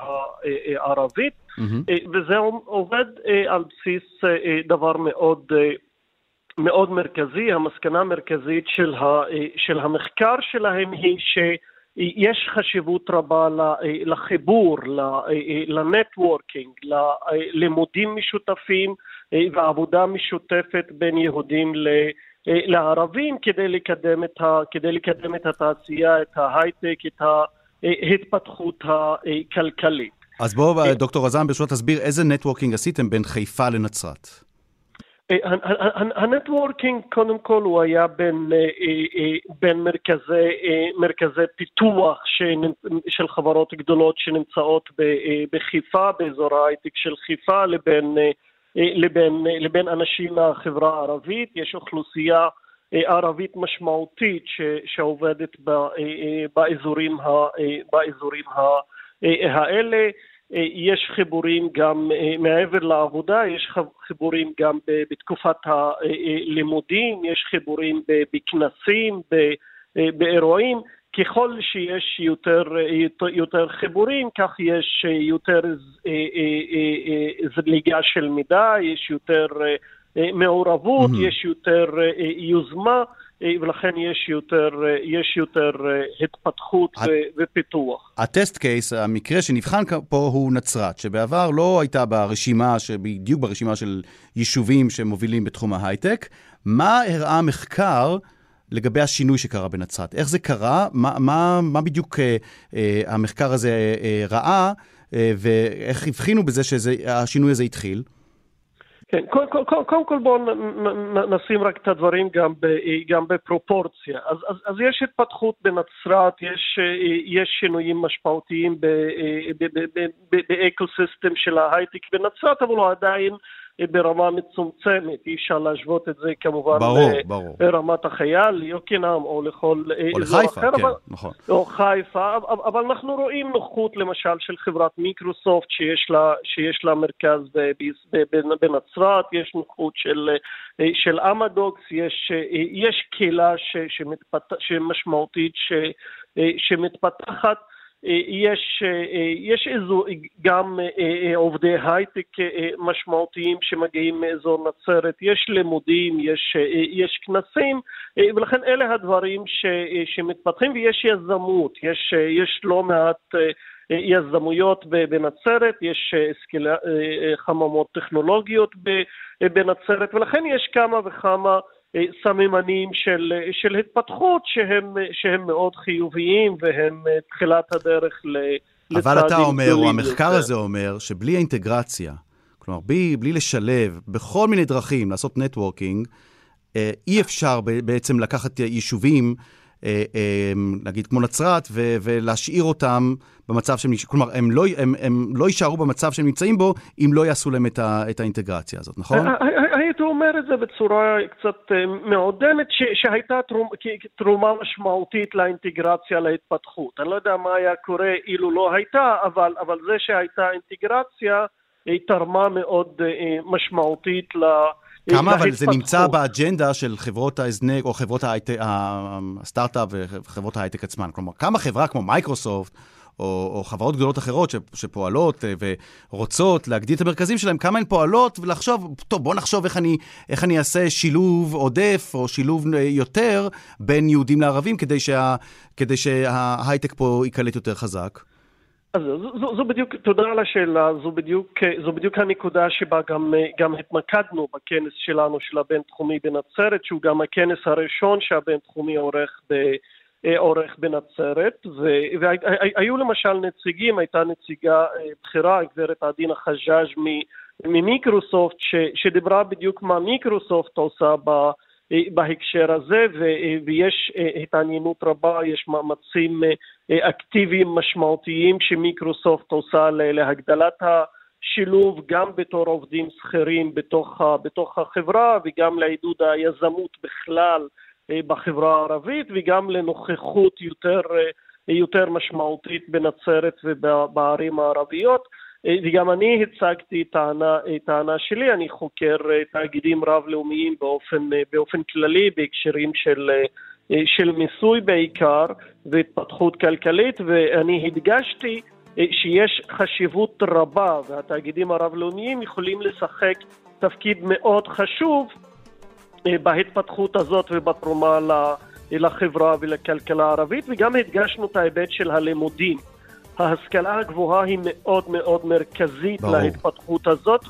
הערבית, mm-hmm. וזה עובד על בסיס דבר מאוד מאוד מרכזי, המסקנה המרכזית של, ה, של המחקר שלהם היא שיש חשיבות רבה לחיבור, לנטוורקינג, ללימודים משותפים ועבודה משותפת בין יהודים ל... לערבים כדי לקדם את, ה, כדי לקדם את התעשייה, את ההייטק, את ההתפתחות הכלכלית. אז בואו, דוקטור רזם, ברשות תסביר איזה networking עשיתם בין חיפה לנצרת. ה networking קודם כל הוא היה בין, אה, אה, אה, בין מרכזי, מרכזי פיתוח של חברות גדולות שנמצאות בחיפה, באזור ההייטק של חיפה, לבין, לבין, לבין אנשים מהחברה הערבית. יש אוכלוסייה ערבית משמעותית ש, שעובדת באזורים, באזורים האלה. יש חיבורים גם מעבר לעבודה, יש חיבורים גם בתקופת הלימודים, יש חיבורים בכנסים, באירועים. ככל שיש יותר, יותר חיבורים, כך יש יותר זליגה של מידע, יש יותר מעורבות, mm-hmm. יש יותר יוזמה. ולכן יש יותר, יש יותר התפתחות הת... ופיתוח. הטסט קייס, המקרה שנבחן פה הוא נצרת, שבעבר לא הייתה ברשימה, בדיוק ברשימה של יישובים שמובילים בתחום ההייטק. מה הראה המחקר לגבי השינוי שקרה בנצרת? איך זה קרה? מה, מה, מה בדיוק אה, אה, המחקר הזה אה, ראה, אה, ואיך הבחינו בזה שהשינוי הזה התחיל? כן, קודם כל, כל, כל, כל בואו נשים רק את הדברים גם, ב, גם בפרופורציה. אז, אז, אז יש התפתחות בנצרת, יש, יש שינויים משמעותיים ב ecosystem של ההייטק בנצרת, אבל הוא עדיין ברמה מצומצמת, אי אפשר להשוות את זה כמובן ברור, ברור. לרמת החייל, ליקנעם או לכל או אזור לחיפה, אחר, כן, אבל, נכון. או חיפה, אבל אנחנו רואים נוחות למשל של חברת מיקרוסופט שיש לה, שיש לה מרכז בנצרת, יש נוחות של, של אמדוקס, יש, יש קהילה ש, שמתפת, שמשמעותית ש, שמתפתחת יש, יש איזו, גם אה, עובדי הייטק אה, משמעותיים שמגיעים מאזור נצרת, יש לימודים, יש, אה, יש כנסים, ולכן אלה הדברים ש, שמתפתחים ויש יזמות, יש, יש לא מעט יזמויות בנצרת, יש חממות טכנולוגיות בנצרת, ולכן יש כמה וכמה סממנים של, של התפתחות שהם, שהם מאוד חיוביים והם אה, תחילת הדרך ל... אבל אתה אומר, או המחקר יותר. הזה אומר, שבלי האינטגרציה, כלומר, בלי, בלי לשלב בכל מיני דרכים, לעשות נטוורקינג, אה, אי אפשר בעצם לקחת יישובים אה, אה, נגיד כמו נצרת, ו- ולהשאיר אותם במצב שהם, כלומר, הם לא, הם, הם לא יישארו במצב שהם נמצאים בו, אם לא יעשו להם את, ה- את האינטגרציה הזאת, נכון? הייתי אומר את זה בצורה קצת אה, מעודנת, ש- שהייתה תרומ- תרומה משמעותית לאינטגרציה, להתפתחות. אני לא יודע מה היה קורה אילו לא הייתה, אבל, אבל זה שהייתה אינטגרציה, היא תרמה מאוד משמעותית ל... כמה אבל זה נמצא באג'נדה של חברות ההזנק, או חברות הסטארט-אפ וחברות ההייטק עצמן. כלומר, כמה חברה כמו מייקרוסופט, או, או חברות גדולות אחרות שפועלות אה, ורוצות להגדיל את המרכזים שלהם, כמה הן פועלות, ולחשוב, טוב, בוא נחשוב איך אני, איך אני אעשה שילוב עודף, או שילוב אה, יותר בין יהודים לערבים, כדי, שה, כדי שההייטק פה ייקלט יותר חזק. אז זו, זו, זו בדיוק, תודה על השאלה, זו בדיוק, זו בדיוק הנקודה שבה גם, גם התמקדנו בכנס שלנו של הבינתחומי בנצרת, שהוא גם הכנס הראשון שהבינתחומי עורך, ב, עורך בנצרת, והיו למשל נציגים, הייתה נציגה אה, בכירה, גברת עדינה חג'אג' ממיקרוסופט, שדיברה בדיוק מה מיקרוסופט עושה ב... בהקשר הזה, ויש אה, התעניינות רבה, יש מאמצים אה, אקטיביים משמעותיים שמיקרוסופט עושה להגדלת השילוב גם בתור עובדים שכירים בתוך, בתוך החברה וגם לעידוד היזמות בכלל אה, בחברה הערבית וגם לנוכחות יותר, יותר משמעותית בנצרת ובערים הערביות. וגם אני הצגתי טענה, טענה שלי, אני חוקר תאגידים רב-לאומיים באופן, באופן כללי בהקשרים של, של מיסוי בעיקר והתפתחות כלכלית, ואני הדגשתי שיש חשיבות רבה והתאגידים הרב-לאומיים יכולים לשחק תפקיד מאוד חשוב בהתפתחות הזאת ובתרומה לחברה ולכלכלה הערבית, וגם הדגשנו את ההיבט של הלימודים. ההשכלה הגבוהה היא מאוד מאוד מרכזית ברור. להתפתחות הזאת,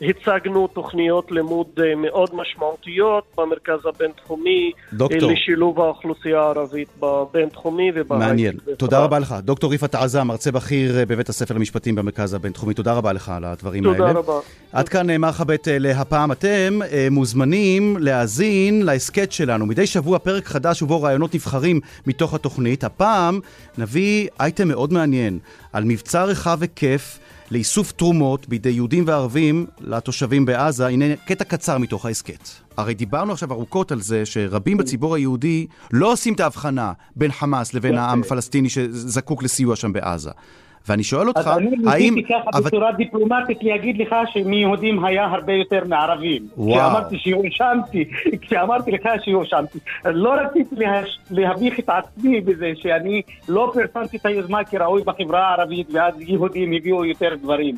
והצגנו תוכניות לימוד אה, מאוד משמעותיות במרכז הבינתחומי, דוקטור. לשילוב האוכלוסייה הערבית בבינתחומי ובהייטק. מעניין. תודה רבה לך. דוקטור ריפעת עזה, מרצה בכיר אה, בבית הספר למשפטים במרכז הבינתחומי, תודה רבה לך על הדברים תודה האלה. תודה רבה. עד כאן מרחבת להפעם. אתם אה, מוזמנים להאזין להסכת שלנו. מדי שבוע פרק חדש ובו רעיונות נבחרים מתוך התוכנית. הפעם נביא אייטם מאוד מעניין על מבצע רחב היקף. לאיסוף תרומות בידי יהודים וערבים לתושבים בעזה. הנה קטע קצר מתוך ההסכת. הרי דיברנו עכשיו ארוכות על זה שרבים בציבור היהודי לא עושים את ההבחנה בין חמאס לבין העם הפלסטיני שזקוק לסיוע שם בעזה. ואני שואל אותך, אז אני האם... ניסיתי ככה אבל- בצורה דיפלומטית להגיד לך שמיהודים היה הרבה יותר מערבים. וואו. כשאמרתי שהואשמתי, כשאמרתי לך שהואשמתי. לא רציתי להש- להביך את עצמי בזה שאני לא פרסמתי את היוזמה כראוי בחברה הערבית ואז יהודים הביאו יותר דברים.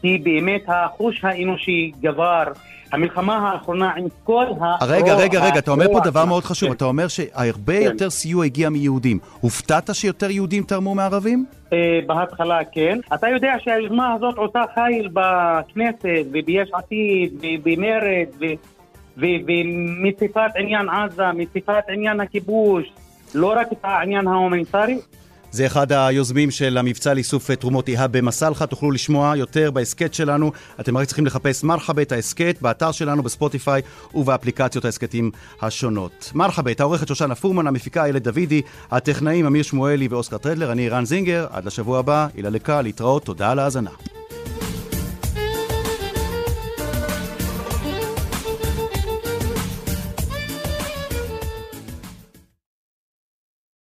כי באמת החוש האנושי גבר. המלחמה האחרונה עם כל ה... רגע, רגע, רגע, אתה אומר פה דבר מאוד חשוב, כן. אתה אומר שהרבה כן. יותר סיוע הגיע מיהודים. הופתעת שיותר יהודים תרמו מערבים? אה, בהתחלה כן. אתה יודע שהיוזמה הזאת עושה חיל בכנסת וביש עתיד ובמרד ומציפת עניין עזה, מציפת עניין הכיבוש, לא רק את העניין ההומניטרי. זה אחד היוזמים של המבצע לאיסוף תרומות איהאב במסלחה, תוכלו לשמוע יותר בהסכת שלנו. אתם רק צריכים לחפש מרחבית ההסכת באתר שלנו, בספוטיפיי ובאפליקציות ההסכתים השונות. מרחבית, העורכת שושנה פורמן, המפיקה איילת דוידי, הטכנאים אמיר שמואלי ואוסקר טרדלר, אני רן זינגר, עד לשבוע הבא, הילה לקה, להתראות, תודה על ההאזנה.